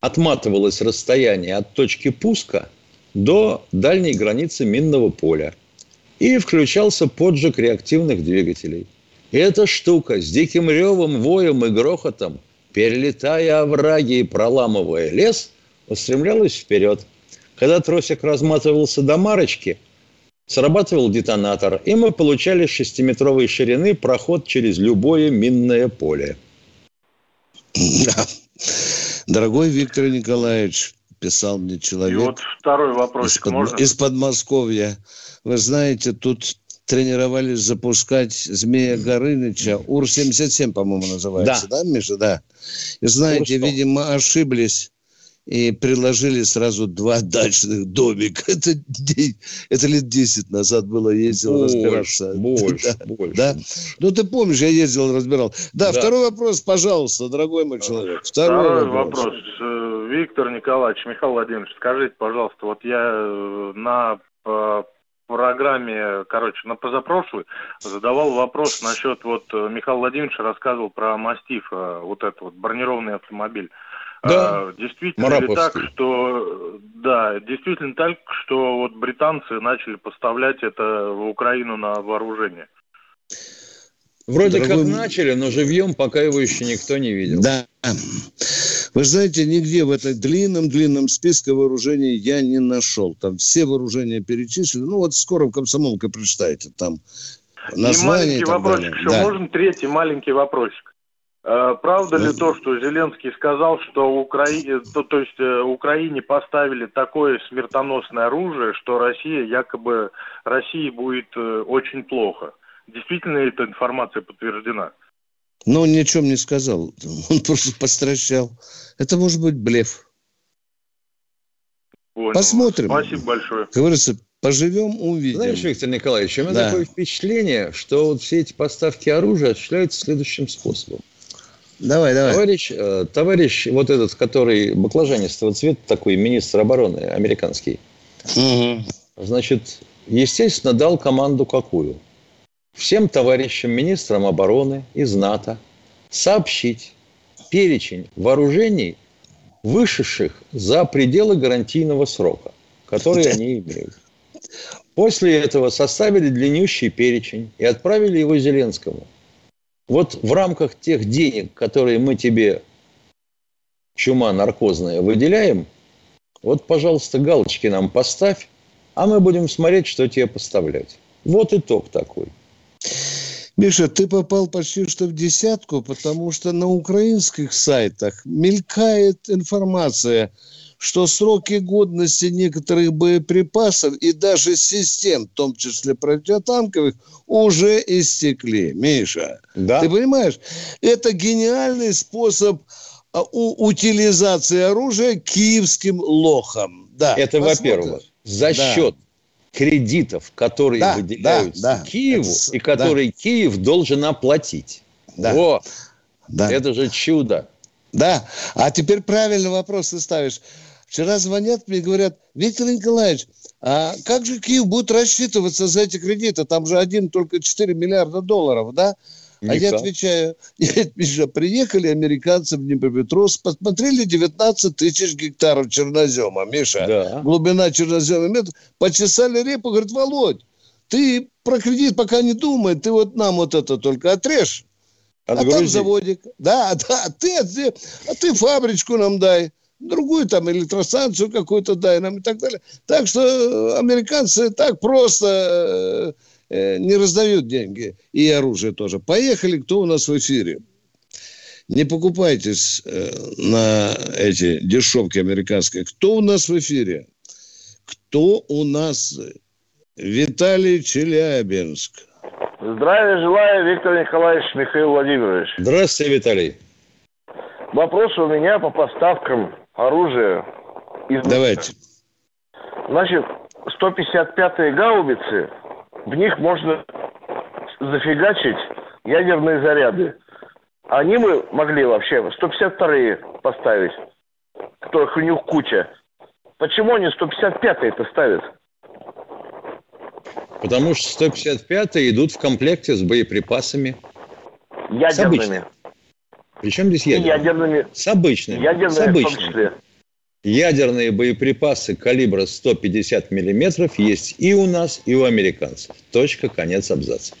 Отматывалось расстояние от точки пуска до дальней границы минного поля. И включался поджиг реактивных двигателей. И эта штука с диким ревом, воем и грохотом, перелетая овраги и проламывая лес, устремлялась вперед. Когда тросик разматывался до марочки – Срабатывал детонатор, и мы получали шестиметровой ширины проход через любое минное поле. Да. Дорогой Виктор Николаевич, писал мне человек. И вот второй вопрос. Из, можно? из Подмосковья. Вы знаете, тут тренировались запускать Змея Горыныча. УР-77, по-моему, называется, да, да Миша? Да. И знаете, видимо, ошиблись и приложили сразу два дачных домика. Это, это лет 10 назад было, ездил больше, разбираться. Больше, да, больше. Да? Ну, ты помнишь, я ездил, разбирал. Да, да, второй вопрос, пожалуйста, дорогой мой человек. Второй, второй вопрос. вопрос. Э, Виктор Николаевич, Михаил Владимирович, скажите, пожалуйста, вот я э, на э, программе, короче, на позапрошлой задавал вопрос насчет, вот Михаил Владимирович рассказывал про мастиф, вот этот вот бронированный автомобиль. Да. А, действительно ли так, что да, действительно так, что вот британцы начали поставлять это в Украину на вооружение? Вроде Дорогой... как начали, но живьем пока его еще никто не видел. Да. Вы знаете, нигде в этом длинном-длинном списке вооружений я не нашел. Там все вооружения перечислены. Ну, вот скоро в комсомолке прочитаете. Там название. И маленький вопросик еще. Да. Можно третий маленький вопросик? Э, правда ли то, что Зеленский сказал, что Украине, то, то есть э, Украине поставили такое смертоносное оружие, что Россия якобы России будет э, очень плохо? Действительно ли эта информация подтверждена? Ну, он ни о чем не сказал. Он просто постращал. Это может быть блеф. Понял. Посмотрим. Спасибо большое. Как говорится, поживем, увидим. Знаешь, Виктор Николаевич, у меня да. такое впечатление, что вот все эти поставки оружия осуществляются следующим способом. Давай, давай. Товарищ, э, товарищ вот этот, который баклажанистого цвета, такой министр обороны американский, угу. значит, естественно, дал команду какую? Всем товарищам министрам обороны из НАТО сообщить перечень вооружений, вышедших за пределы гарантийного срока, которые они имеют. После этого составили длиннющий перечень и отправили его Зеленскому. Вот в рамках тех денег, которые мы тебе, чума наркозная, выделяем, вот, пожалуйста, галочки нам поставь, а мы будем смотреть, что тебе поставлять. Вот итог такой. Миша, ты попал почти что в десятку, потому что на украинских сайтах мелькает информация – что сроки годности некоторых боеприпасов и даже систем, в том числе противотанковых, уже истекли. Миша, да. ты понимаешь? Это гениальный способ а, у, утилизации оружия киевским лохом. Да, это во-первых. За да. счет кредитов, которые да, выделяются да, да. Киеву это, и которые да. Киев должен оплатить. Да. О, да. это же чудо. Да, а теперь правильный вопрос ты ставишь. Вчера звонят мне и говорят, Виктор Николаевич, а как же Киев будет рассчитываться за эти кредиты? Там же один только 4 миллиарда долларов, да? А я отвечаю, Миша, приехали американцы в Днепропетровск, посмотрели 19 тысяч гектаров чернозема, Миша, да. глубина чернозема метр, почесали репу, говорит, Володь, ты про кредит пока не думай, ты вот нам вот это только отрежь. Отгрузи. А там заводик. Да, да, ты, ты, а ты фабричку нам дай другую там электростанцию какую-то дай нам и так далее. Так что американцы так просто э, э, не раздают деньги и оружие тоже. Поехали, кто у нас в эфире? Не покупайтесь э, на эти дешевки американские. Кто у нас в эфире? Кто у нас? Виталий Челябинск. Здравия желаю, Виктор Николаевич Михаил Владимирович. Здравствуйте, Виталий. Вопрос у меня по поставкам оружия. Из... Давайте. Значит, 155-е гаубицы, в них можно зафигачить ядерные заряды. Они бы могли вообще 152-е поставить, которых у них куча. Почему они 155-е-то ставят? Потому что 155-е идут в комплекте с боеприпасами. Ядерными. Причем здесь ядерными? ядерными. С обычными. Ядерными с обычными. Ядерные боеприпасы калибра 150 миллиметров есть и у нас, и у американцев. Точка, конец абзаца.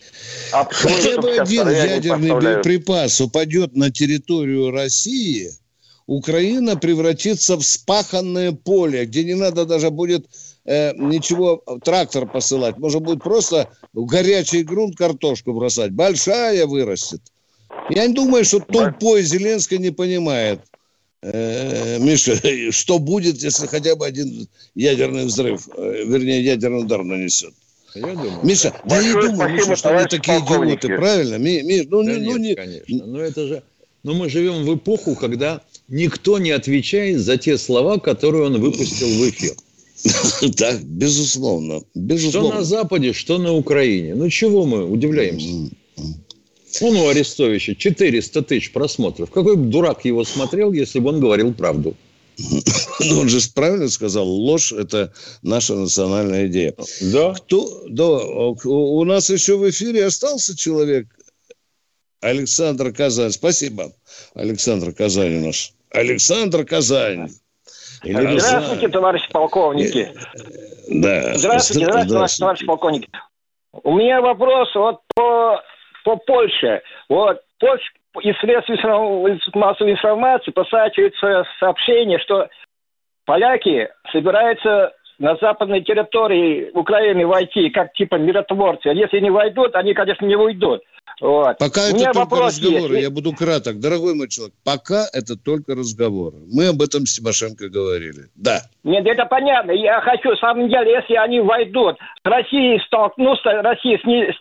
А Хотя бы один ядерный боеприпас упадет на территорию России, Украина превратится в спаханное поле, где не надо даже будет э, ничего, трактор посылать. Можно будет просто в горячий грунт картошку бросать. Большая вырастет. Я не думаю, что тупой Зеленский не понимает, Миша, что будет, если хотя бы один ядерный взрыв, э, вернее, ядерный удар нанесет. Я думаю, Миша, да, да я думаю, Миша, что они такие идиоты, правильно? Ми, ми, ну, да ну, нет, не... конечно. Но это же... Но мы живем в эпоху, когда никто не отвечает за те слова, которые он выпустил в эфир. Да, безусловно, безусловно. Что на Западе, что на Украине. Ну, чего мы удивляемся? Он у Арестовича 400 тысяч просмотров. Какой бы дурак его смотрел, если бы он говорил правду? Ну, он же правильно сказал, ложь – это наша национальная идея. Да. Кто, да, у нас еще в эфире остался человек, Александр Казань. Спасибо, Александр Казань у нас. Александр Казань. Или здравствуйте, товарищи полковники. Да. Здравствуйте, здравствуйте, товарищи полковники. У меня вопрос вот по по Польше. Вот Польша из средств массовой информации просачивается сообщение, что поляки собираются на западной территории Украины войти, как типа миротворцы. А если не войдут, они, конечно, не уйдут. Вот. Пока это только разговоры, есть. я буду краток. Дорогой мой человек, пока это только разговоры. Мы об этом с Тимошенко говорили. Да. Нет, это понятно. Я хочу, в самом деле, если они войдут, с Россией столкнутся, Россия с, не,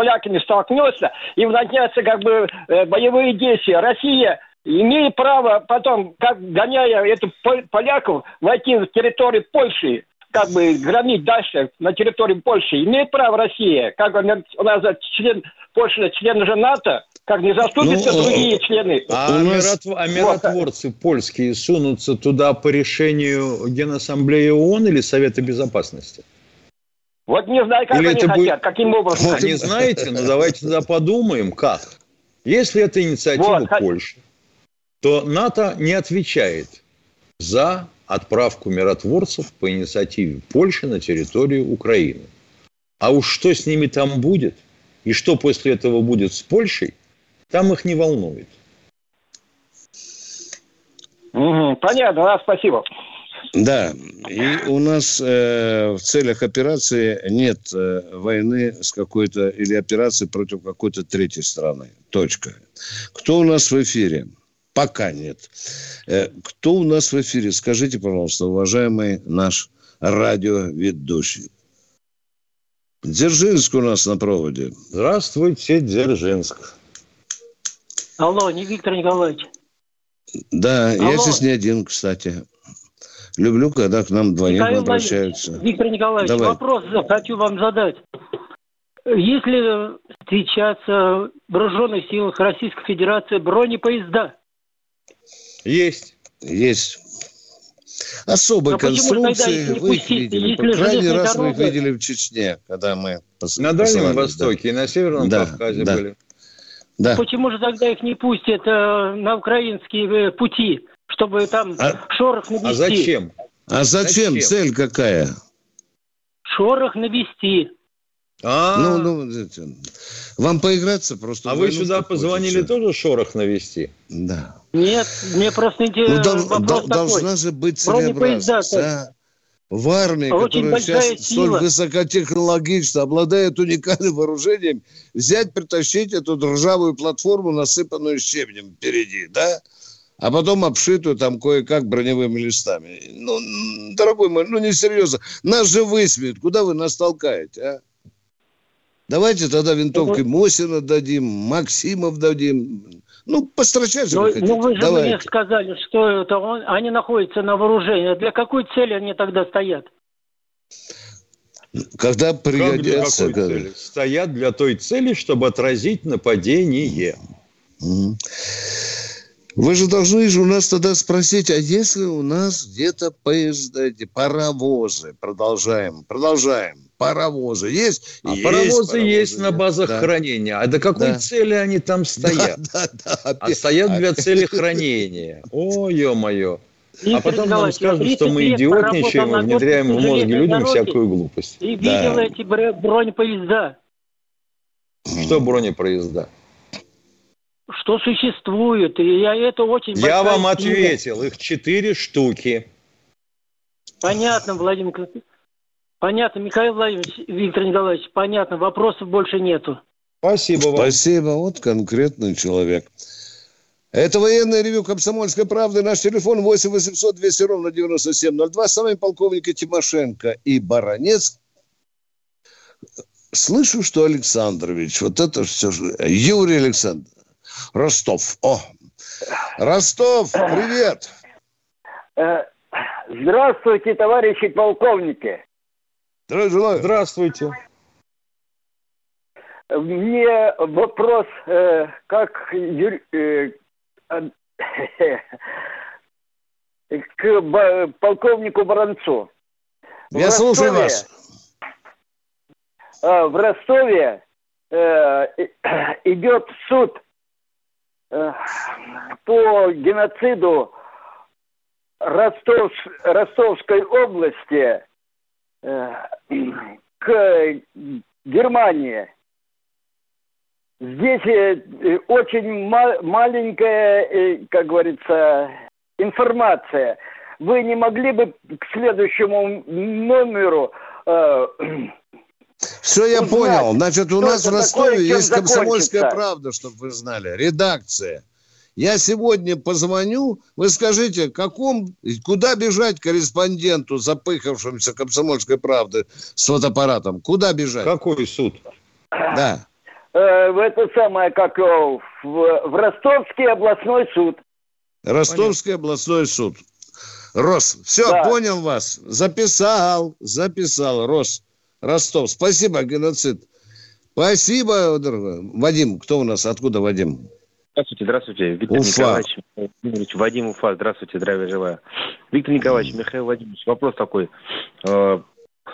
поляками столкнется и начнется как бы э, боевые действия. Россия имеет право потом, как гоняя эту поляков, войти в территорию Польши, как бы громить дальше на территории Польши. Имеет право Россия, как у нас член Польши, член же НАТО, как не заступятся ну, другие члены. А, нас... миротв... а миротворцы вот. польские сунутся туда по решению Генассамблеи ООН или Совета Безопасности? Вот не знаю, как Или они хотят, будет... каким образом. А не знаете? Ну, давайте тогда подумаем, как. Если это инициатива вот. Польши, то НАТО не отвечает за отправку миротворцев по инициативе Польши на территорию Украины. А уж что с ними там будет, и что после этого будет с Польшей, там их не волнует. Угу, понятно, да, спасибо. Да, и у нас э, в целях операции нет э, войны с какой-то или операции против какой-то третьей страны. Точка. Кто у нас в эфире? Пока нет. Э, кто у нас в эфире? Скажите, пожалуйста, уважаемый наш радиоведущий. Дзержинск у нас на проводе. Здравствуйте, Дзержинск. Алло, не Виктор Николаевич. Да, Алло. я здесь не один, кстати. Люблю, когда к нам двоим Михаил обращаются. Виктор Николаевич, Давай. вопрос хочу вам задать. Если встречаться в вооруженных силах Российской Федерации бронепоезда? Есть. Есть. Особые а конструкции вы их видели. По крайний раз дорога... мы их видели в Чечне, когда мы На Дальнем Востоке да. и на Северном да, Кавказе да. были. Да. Почему же тогда их не пустят э, на украинские э, пути? Чтобы там а, шорох навести. А зачем? А зачем? зачем? Цель какая? Шорох навести. А, ну, ну, вам поиграться просто. А вы сюда позвонили тоже шорох навести? Да. Нет, мне просто интересно. Ну, дол, дол, должна же быть целеобразность. А? В армии, Очень которая сейчас сила. столь высокотехнологична, обладает уникальным вооружением, взять, притащить эту ржавую платформу, насыпанную щебнем впереди, да? А потом обшитую там кое-как броневыми листами. Ну, дорогой мой, ну несерьезно. Нас же высмеют. Куда вы нас толкаете, а? Давайте тогда винтовкой Мосина дадим, Максимов дадим. Ну, построчать же ну, вы хотите. Ну, вы же Давайте. мне сказали, что это он, они находятся на вооружении. Для какой цели они тогда стоят? Когда пригодятся. Как для когда... цели? Стоят для той цели, чтобы отразить нападение. Угу. Вы же должны же у нас тогда спросить, а если у нас где-то поезда, эти паровозы, продолжаем, продолжаем. паровозы есть? А есть паровозы, есть на базах да. хранения. А до какой да. цели они там стоят? Да, да, да. А стоят для цели хранения. О, ё-моё. А потом нам скажут, что мы идиотничаем и внедряем в мозги людям всякую глупость. И видел эти бронепоезда. Что бронепоезда? Что существует. И я это очень Я вам ответил. Их четыре штуки. Понятно, Владимир Понятно, Михаил Владимирович, Виктор Николаевич, понятно, вопросов больше нету. Спасибо вам. Спасибо, вот конкретный человек. Это военное ревю «Комсомольской правды». Наш телефон 8 800 200 ровно 9702. С вами полковники Тимошенко и Баранец. Слышу, что Александрович, вот это все же... Юрий Александр, Ростов. О, Ростов, привет. Э, здравствуйте, товарищи полковники. Здравствуйте. Здравствуйте. Мне вопрос, э, как Юр... э, к полковнику Баранцу. Я в слушаю вас. Э, в Ростове э, идет суд по геноциду Ростов, Ростовской области Э, к Германии. Здесь э, очень маленькая, э, как говорится, информация. Вы не могли бы к следующему номеру все я узнать, понял. Значит, у нас в Ростове такое, есть комсомольская правда, чтобы вы знали. Редакция. Я сегодня позвоню, вы скажите, каком, куда бежать корреспонденту, запыхавшемуся комсомольской правды с фотоаппаратом? Куда бежать? Какой суд? Да. Э, в это самое, как в, в Ростовский областной суд. Ростовский Понятно. областной суд. Рос, все, да. понял вас. Записал, записал, Рос. Ростов. Спасибо, геноцид. Спасибо, дорогой. Вадим, кто у нас? Откуда Вадим? Здравствуйте, здравствуйте. Виктор Уфа. Николаевич Вадим Уфа, здравствуйте, здравия желаю. Виктор Николаевич, Михаил Владимирович, вопрос такой. Э,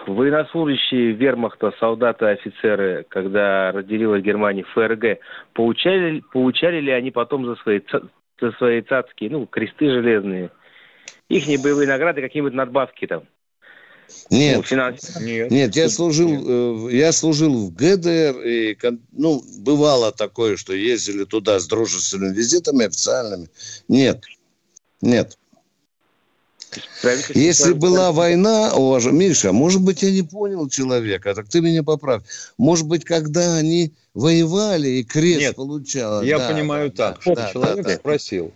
военнослужащие вермахта, солдаты, офицеры, когда разделилась Германия ФРГ, получали, получали ли они потом за свои, за свои цацкие, ну, кресты железные, их боевые награды, какие-нибудь надбавки там? Нет, ну, нет, нет, я служил, нет. Э, я служил в ГДР, и, ну, бывало такое, что ездили туда с дружественными визитами официальными. Нет, нет. Если была война, уваж... Миша, может быть, я не понял человека, так ты меня поправь. Может быть, когда они воевали и крест Нет, получал. Я да, понимаю да, так, да, что да, человек да, спросил.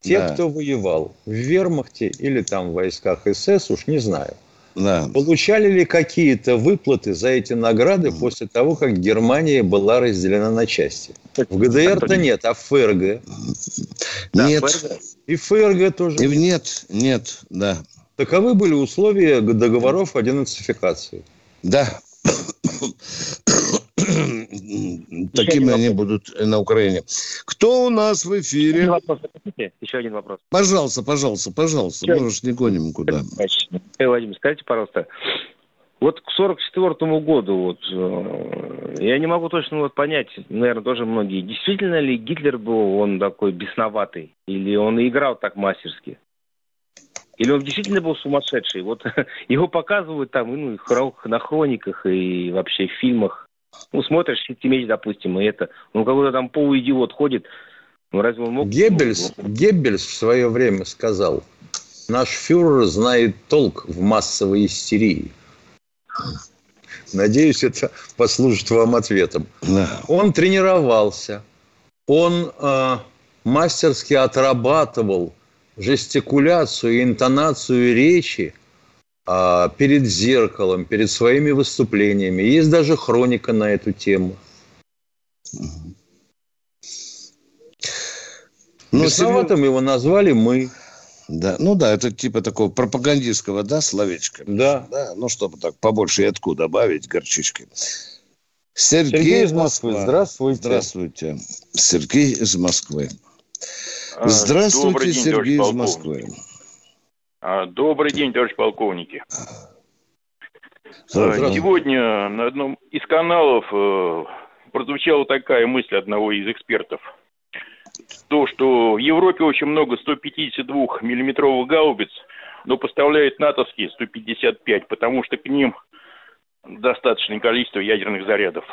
Те, да. кто воевал в вермахте или там в войсках СС, уж не знаю. Да. Получали ли какие-то выплаты за эти награды mm. после того, как Германия была разделена на части? В ГДР-то нет, а в ФРГ? Нет. И в ФРГ тоже? И нет, нет, да. Таковы были условия договоров о денацификации. Да. Такими они будут на Украине. Кто у нас в эфире? Еще один вопрос. Еще один вопрос. Пожалуйста, пожалуйста, пожалуйста. Еще... Мы же не гоним куда. Владимир, скажите, пожалуйста, вот к 44 году, вот, э, я не могу точно вот понять, наверное, тоже многие, действительно ли Гитлер был, он такой бесноватый, или он играл так мастерски? Или он действительно был сумасшедший? Вот его показывают там ну, на хрониках и вообще в фильмах. Ну, смотришь «Сетимеч», допустим, и это. Ну, какой-то там полуидиот ходит. Ну, разве он мог... Геббельс, Геббельс в свое время сказал, наш фюрер знает толк в массовой истерии. Надеюсь, это послужит вам ответом. Да. Он тренировался, он э, мастерски отрабатывал жестикуляцию и интонацию речи перед зеркалом, перед своими выступлениями. Есть даже хроника на эту тему. Ну, Бесноватым Серег... его назвали мы. Да, ну да, это типа такого пропагандистского, да, словечка. Да. да. Ну, чтобы так побольше ядку добавить, горчички. Сергей, Сергей из Москвы, здравствуйте. Здравствуйте. Сергей из Москвы. А, здравствуйте, день, Сергей из Москвы. А, добрый день, товарищ полковники. Сегодня на одном из каналов э, прозвучала такая мысль одного из экспертов. То, что в Европе очень много 152-миллиметровых гаубиц, но поставляют натовские 155, потому что к ним достаточное количество ядерных зарядов.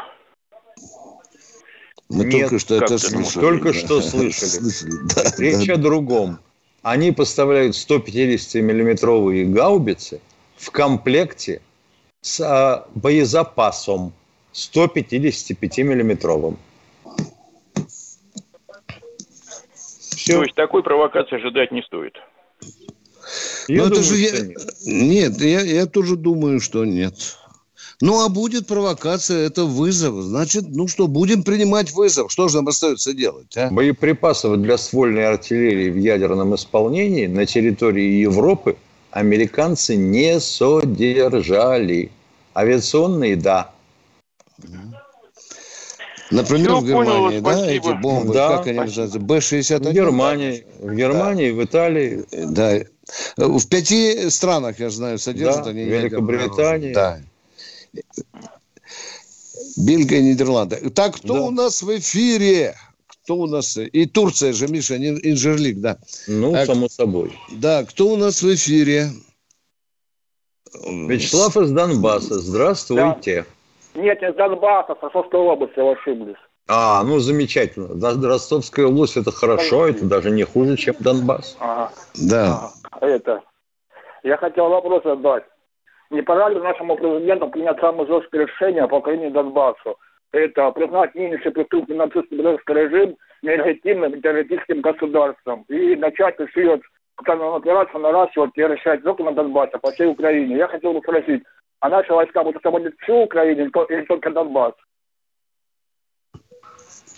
Мы Нет, только что это слышали. Только да. что слышали. слышали. Да, Речь да. о другом. Они поставляют 150-миллиметровые гаубицы в комплекте с а, боезапасом 155-миллиметровым. Все. То есть такой провокации ожидать не стоит. Я думаю, это же я... нет. Нет, я, я тоже думаю, что нет. Ну, а будет провокация, это вызов. Значит, ну что, будем принимать вызов. Что же нам остается делать? А? Боеприпасов для ствольной артиллерии в ядерном исполнении на территории Европы американцы не содержали. Авиационные – да. Например, Все в Германии, понял, да, спасибо. эти бомбы, да, как они называются, Б-61? В Германии, в Германии, в Италии. Да, в пяти странах, я знаю, содержат да, они. Великобритания. Да. Бельгия, Нидерланды. Так, кто да. у нас в эфире? Кто у нас? И Турция же, Миша, Инжерлик, да. Ну, а, само собой. Да, кто у нас в эфире? Вячеслав из Донбасса. Здравствуйте. Да. Нет, из Донбасса, с Ростовской области, вы ошиблись. А, ну замечательно. Ростовская область это хорошо, это даже не хуже, чем Донбасс. Ага. Да. Ага. Это. Я хотел вопрос задать. Не пора ли нашему президенту принять самое жесткое решение по покорению Донбассу? Это признать нынешний преступный нацистский белорусский режим нелегитимным террористическим государством и начать усиливать специальную операцию наращивать и расширять зону на Донбассе по всей Украине. Я хотел бы спросить, а наши войска будут освободить всю Украину или только Донбасс?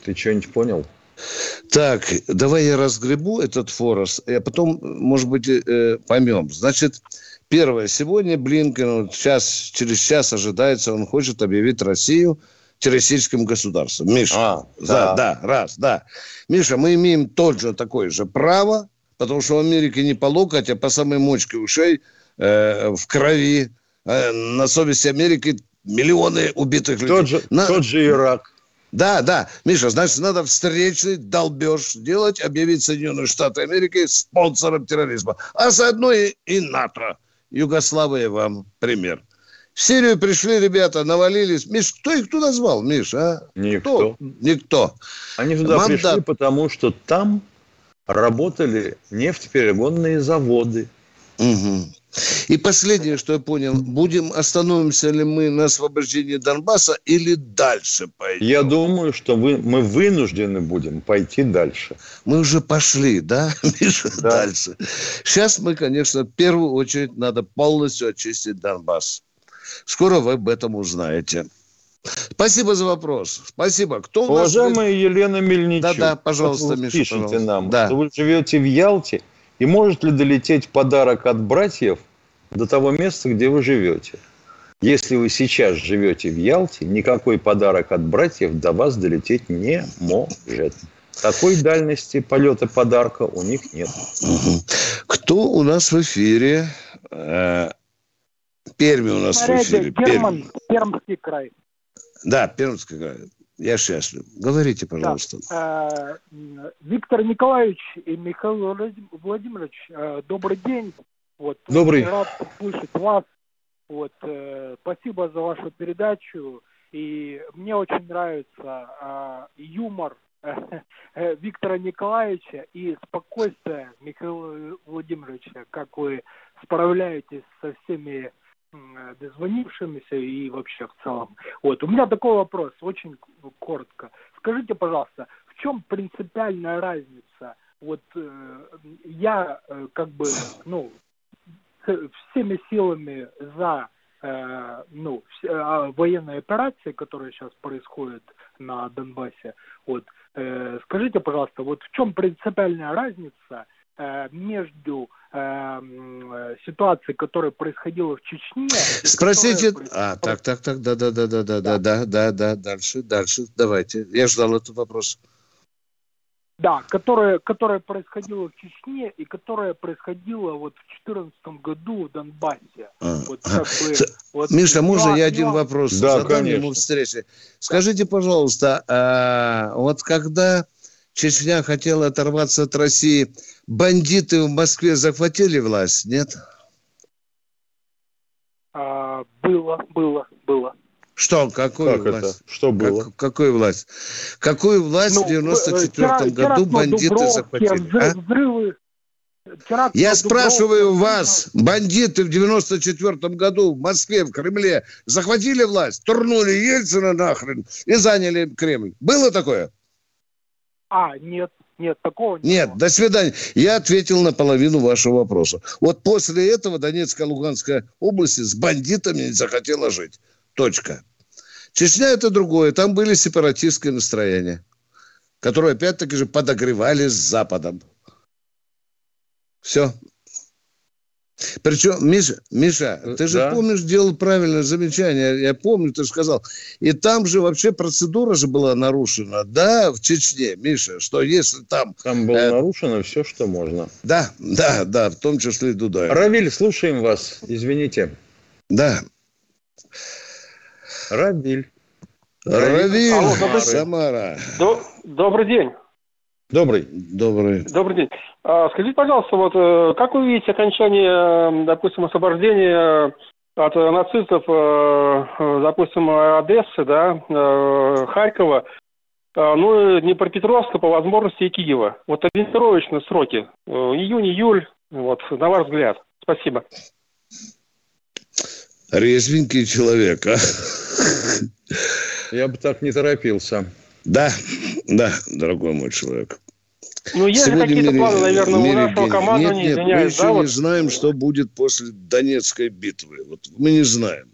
Ты что-нибудь понял? Так, давай я разгребу этот форос, а потом, может быть, э, поймем. Значит, Первое. Сегодня Блинкен, вот сейчас, через час ожидается, он хочет объявить Россию террористическим государством. Миша, а, да. да, да, раз, да. Миша, мы имеем тот же такое же право, потому что в Америке не по локоть, а по самой мочке ушей э, в крови. Э, на совести Америки миллионы убитых тот людей. Же, на... Тот же Ирак. Да, да. Миша, значит, надо встречный долбеж делать, объявить Соединенные Штаты Америки спонсором терроризма. А заодно и, и НАТО. Югославия вам пример. В Сирию пришли ребята, навалились. Миш, кто их туда звал, Миш, а? Никто. Кто? Никто. Они туда Мандат... пришли, потому что там работали нефтеперегонные заводы. Угу. И последнее, что я понял, будем остановимся ли мы на освобождении Донбасса или дальше пойдем? Я думаю, что вы, мы вынуждены будем пойти дальше. Мы уже пошли, да, Миша, да. дальше. Сейчас мы, конечно, в первую очередь надо полностью очистить Донбасс. Скоро вы об этом узнаете. Спасибо за вопрос. Спасибо. Кто у Уважаемая нас... Елена Мельничук. Да-да, пожалуйста, вот Миша, пишите пожалуйста. нам, да. что вы живете в Ялте – и может ли долететь подарок от братьев до того места, где вы живете? Если вы сейчас живете в Ялте, никакой подарок от братьев до вас долететь не может. Такой дальности полета подарка у них нет. Кто у нас в эфире? Э, Перми у нас в эфире. Перман, Пермский край. Да, Пермский край. Я счастлив. Говорите, пожалуйста. Да. Э, Виктор Николаевич и Михаил Владимирович, э, добрый день. Вот, добрый. Рад слышать вас. Вот, э, спасибо за вашу передачу. И мне очень нравится юмор Виктора Николаевича и спокойствие Михаила Владимировича, как вы справляетесь со всеми дозвонившимися и вообще в целом. Вот, у меня такой вопрос, очень коротко. Скажите, пожалуйста, в чем принципиальная разница? Вот э, я э, как бы, ну, всеми силами за э, ну, э, военные операции, которые сейчас происходят на Донбассе. Вот, э, скажите, пожалуйста, вот в чем принципиальная разница Э, между э, ситуацией, которая происходила в Чечне. Спросите. Которая... А, так, так, так, да, да, да, да, да, да, да, да, да, дальше, дальше, давайте. Я ждал этот вопрос. Да, которое, которое происходило в Чечне и которое происходило вот в 2014 году в Донбассе. А, вот, как бы, вот, Миша, можно я один вопрос да, задам конечно. ему встречи? Скажите, пожалуйста, а, вот когда Чечня хотела оторваться от России, бандиты в Москве захватили власть, нет? А, было, было, было. Что, какую как власть? Это? Что было? Как, какую власть? Какую власть ну, в 94 э, году бандиты захватили? А? Взрывы, Теракт Я спрашиваю вас, бандиты в 94 году в Москве, в Кремле захватили власть, турнули Ельцина нахрен и заняли Кремль. Было такое? А, нет, нет, такого не Нет, было. до свидания. Я ответил на половину вашего вопроса. Вот после этого Донецкая, Луганская области с бандитами не захотела жить. Точка. Чечня это другое. Там были сепаратистские настроения, которые опять-таки же подогревались с Западом. Все. Причем, Миша, Миша, ты же да. помнишь, делал правильное замечание. Я помню, ты сказал. И там же вообще процедура же была нарушена. Да, в Чечне, Миша, что если там... Там было э... нарушено все, что можно. Да, да, да, в том числе и Дудаев. Равиль, слушаем вас. Извините. Да. Равиль. Равиль, Алло, добрый Самара. Добрый день. Добрый. Добрый. Добрый день. А, скажите, пожалуйста, вот э, как вы видите окончание, допустим, освобождения от нацистов, э, допустим, Одессы, да, э, Харькова, ну, Днепропетровска, по возможности и Киева. Вот ориентировочно сроки. Июнь, июль, вот, на ваш взгляд. Спасибо. Резвенький человек, а? Я бы так не торопился. Да, да, дорогой мой человек. Ну, есть какие-то планы, наверное, у нашего командования, нет, нет, мы еще да, не вот... знаем, что будет после Донецкой битвы. Вот мы не знаем.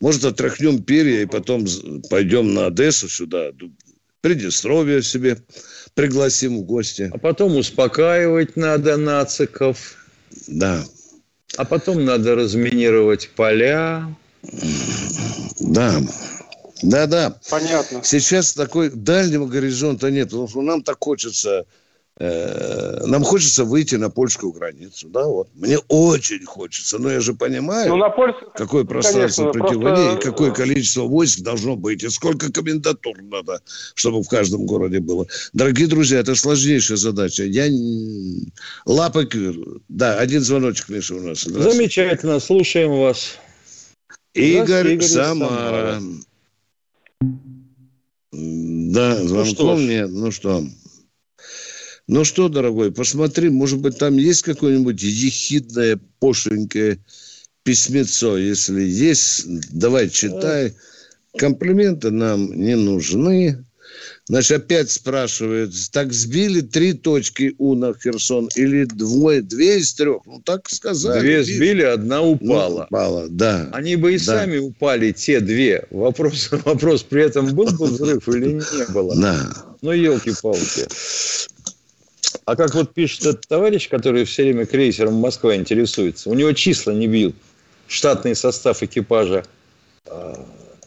Может, отряхнем перья и потом пойдем на Одессу сюда, Приднестровье себе пригласим в гости. А потом успокаивать надо нациков. Да. А потом надо разминировать поля. Да. Да-да. Понятно. Сейчас такой дальнего горизонта нет, потому что нам так хочется э, нам хочется выйти на польскую границу, да, вот. Мне очень хочется, но я же понимаю, ну, на польск... какое пространство противостояния, просто... и какое количество войск должно быть, и сколько комендатур надо, чтобы в каждом городе было. Дорогие друзья, это сложнейшая задача. Я лапы Да, один звоночек, Миша, у нас. Замечательно, слушаем вас. Игорь, Игорь Самара. Самара. Да, ну звонком ну, нет. Ну что? Ну что, дорогой, посмотри, может быть, там есть какое-нибудь ехидное, пошленькое письмецо. Если есть, давай читай. Комплименты нам не нужны. Значит, опять спрашивают, так сбили три точки У на Херсон или двое, две из трех? Ну, так сказали. Две сбили, одна упала. Ну, упала, да. Они бы и да. сами упали, те две. Вопрос, вопрос при этом был бы взрыв или не было. Да. Ну, елки-палки. А как вот пишет этот товарищ, который все время крейсером Москва интересуется, у него числа не бьют. Штатный состав экипажа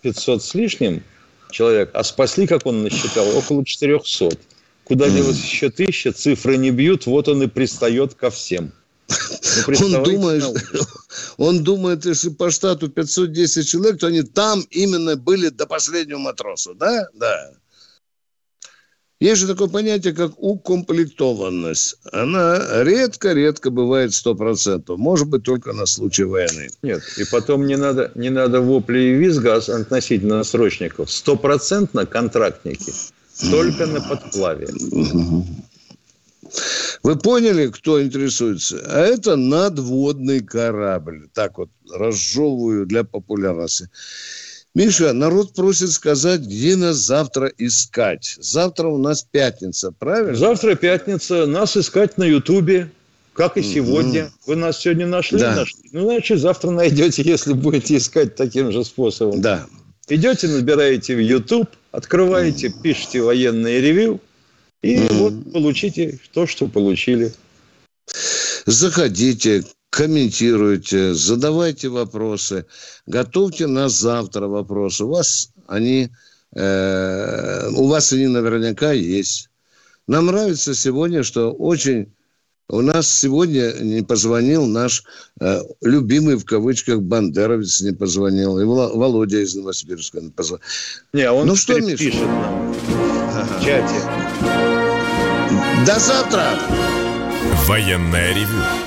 500 а, с лишним – человек, а спасли, как он насчитал, около 400. Куда делось еще тысяча, цифры не бьют, вот он и пристает ко всем. Ну, он думает, он думает, если по штату 510 человек, то они там именно были до последнего матроса, да? Да. Есть же такое понятие, как укомплектованность. Она редко-редко бывает 100%. Может быть, только на случай войны. Нет, и потом не надо, не надо вопли и визга относительно срочников. Стопроцентно контрактники. Только на подплаве. Вы поняли, кто интересуется? А это надводный корабль. Так вот, разжевываю для популярности. Миша, народ просит сказать, где нас завтра искать. Завтра у нас пятница, правильно? Завтра пятница. Нас искать на Ютубе, как и сегодня. Mm-hmm. Вы нас сегодня нашли? Да. нашли? Ну, значит, завтра найдете, если будете искать таким же способом. Да. Идете, набираете в YouTube, открываете, mm-hmm. пишите военное ревю, и mm-hmm. вот получите то, что получили. Заходите, комментируйте, задавайте вопросы, готовьте на завтра вопросы. У вас они, э, у вас они наверняка есть. Нам нравится сегодня, что очень у нас сегодня не позвонил наш э, любимый в кавычках бандеровец не позвонил. И Володя из Новосибирска не позвонил. Не, он ну что, Миша? пишет нам в чате. До завтра! Военная ревю.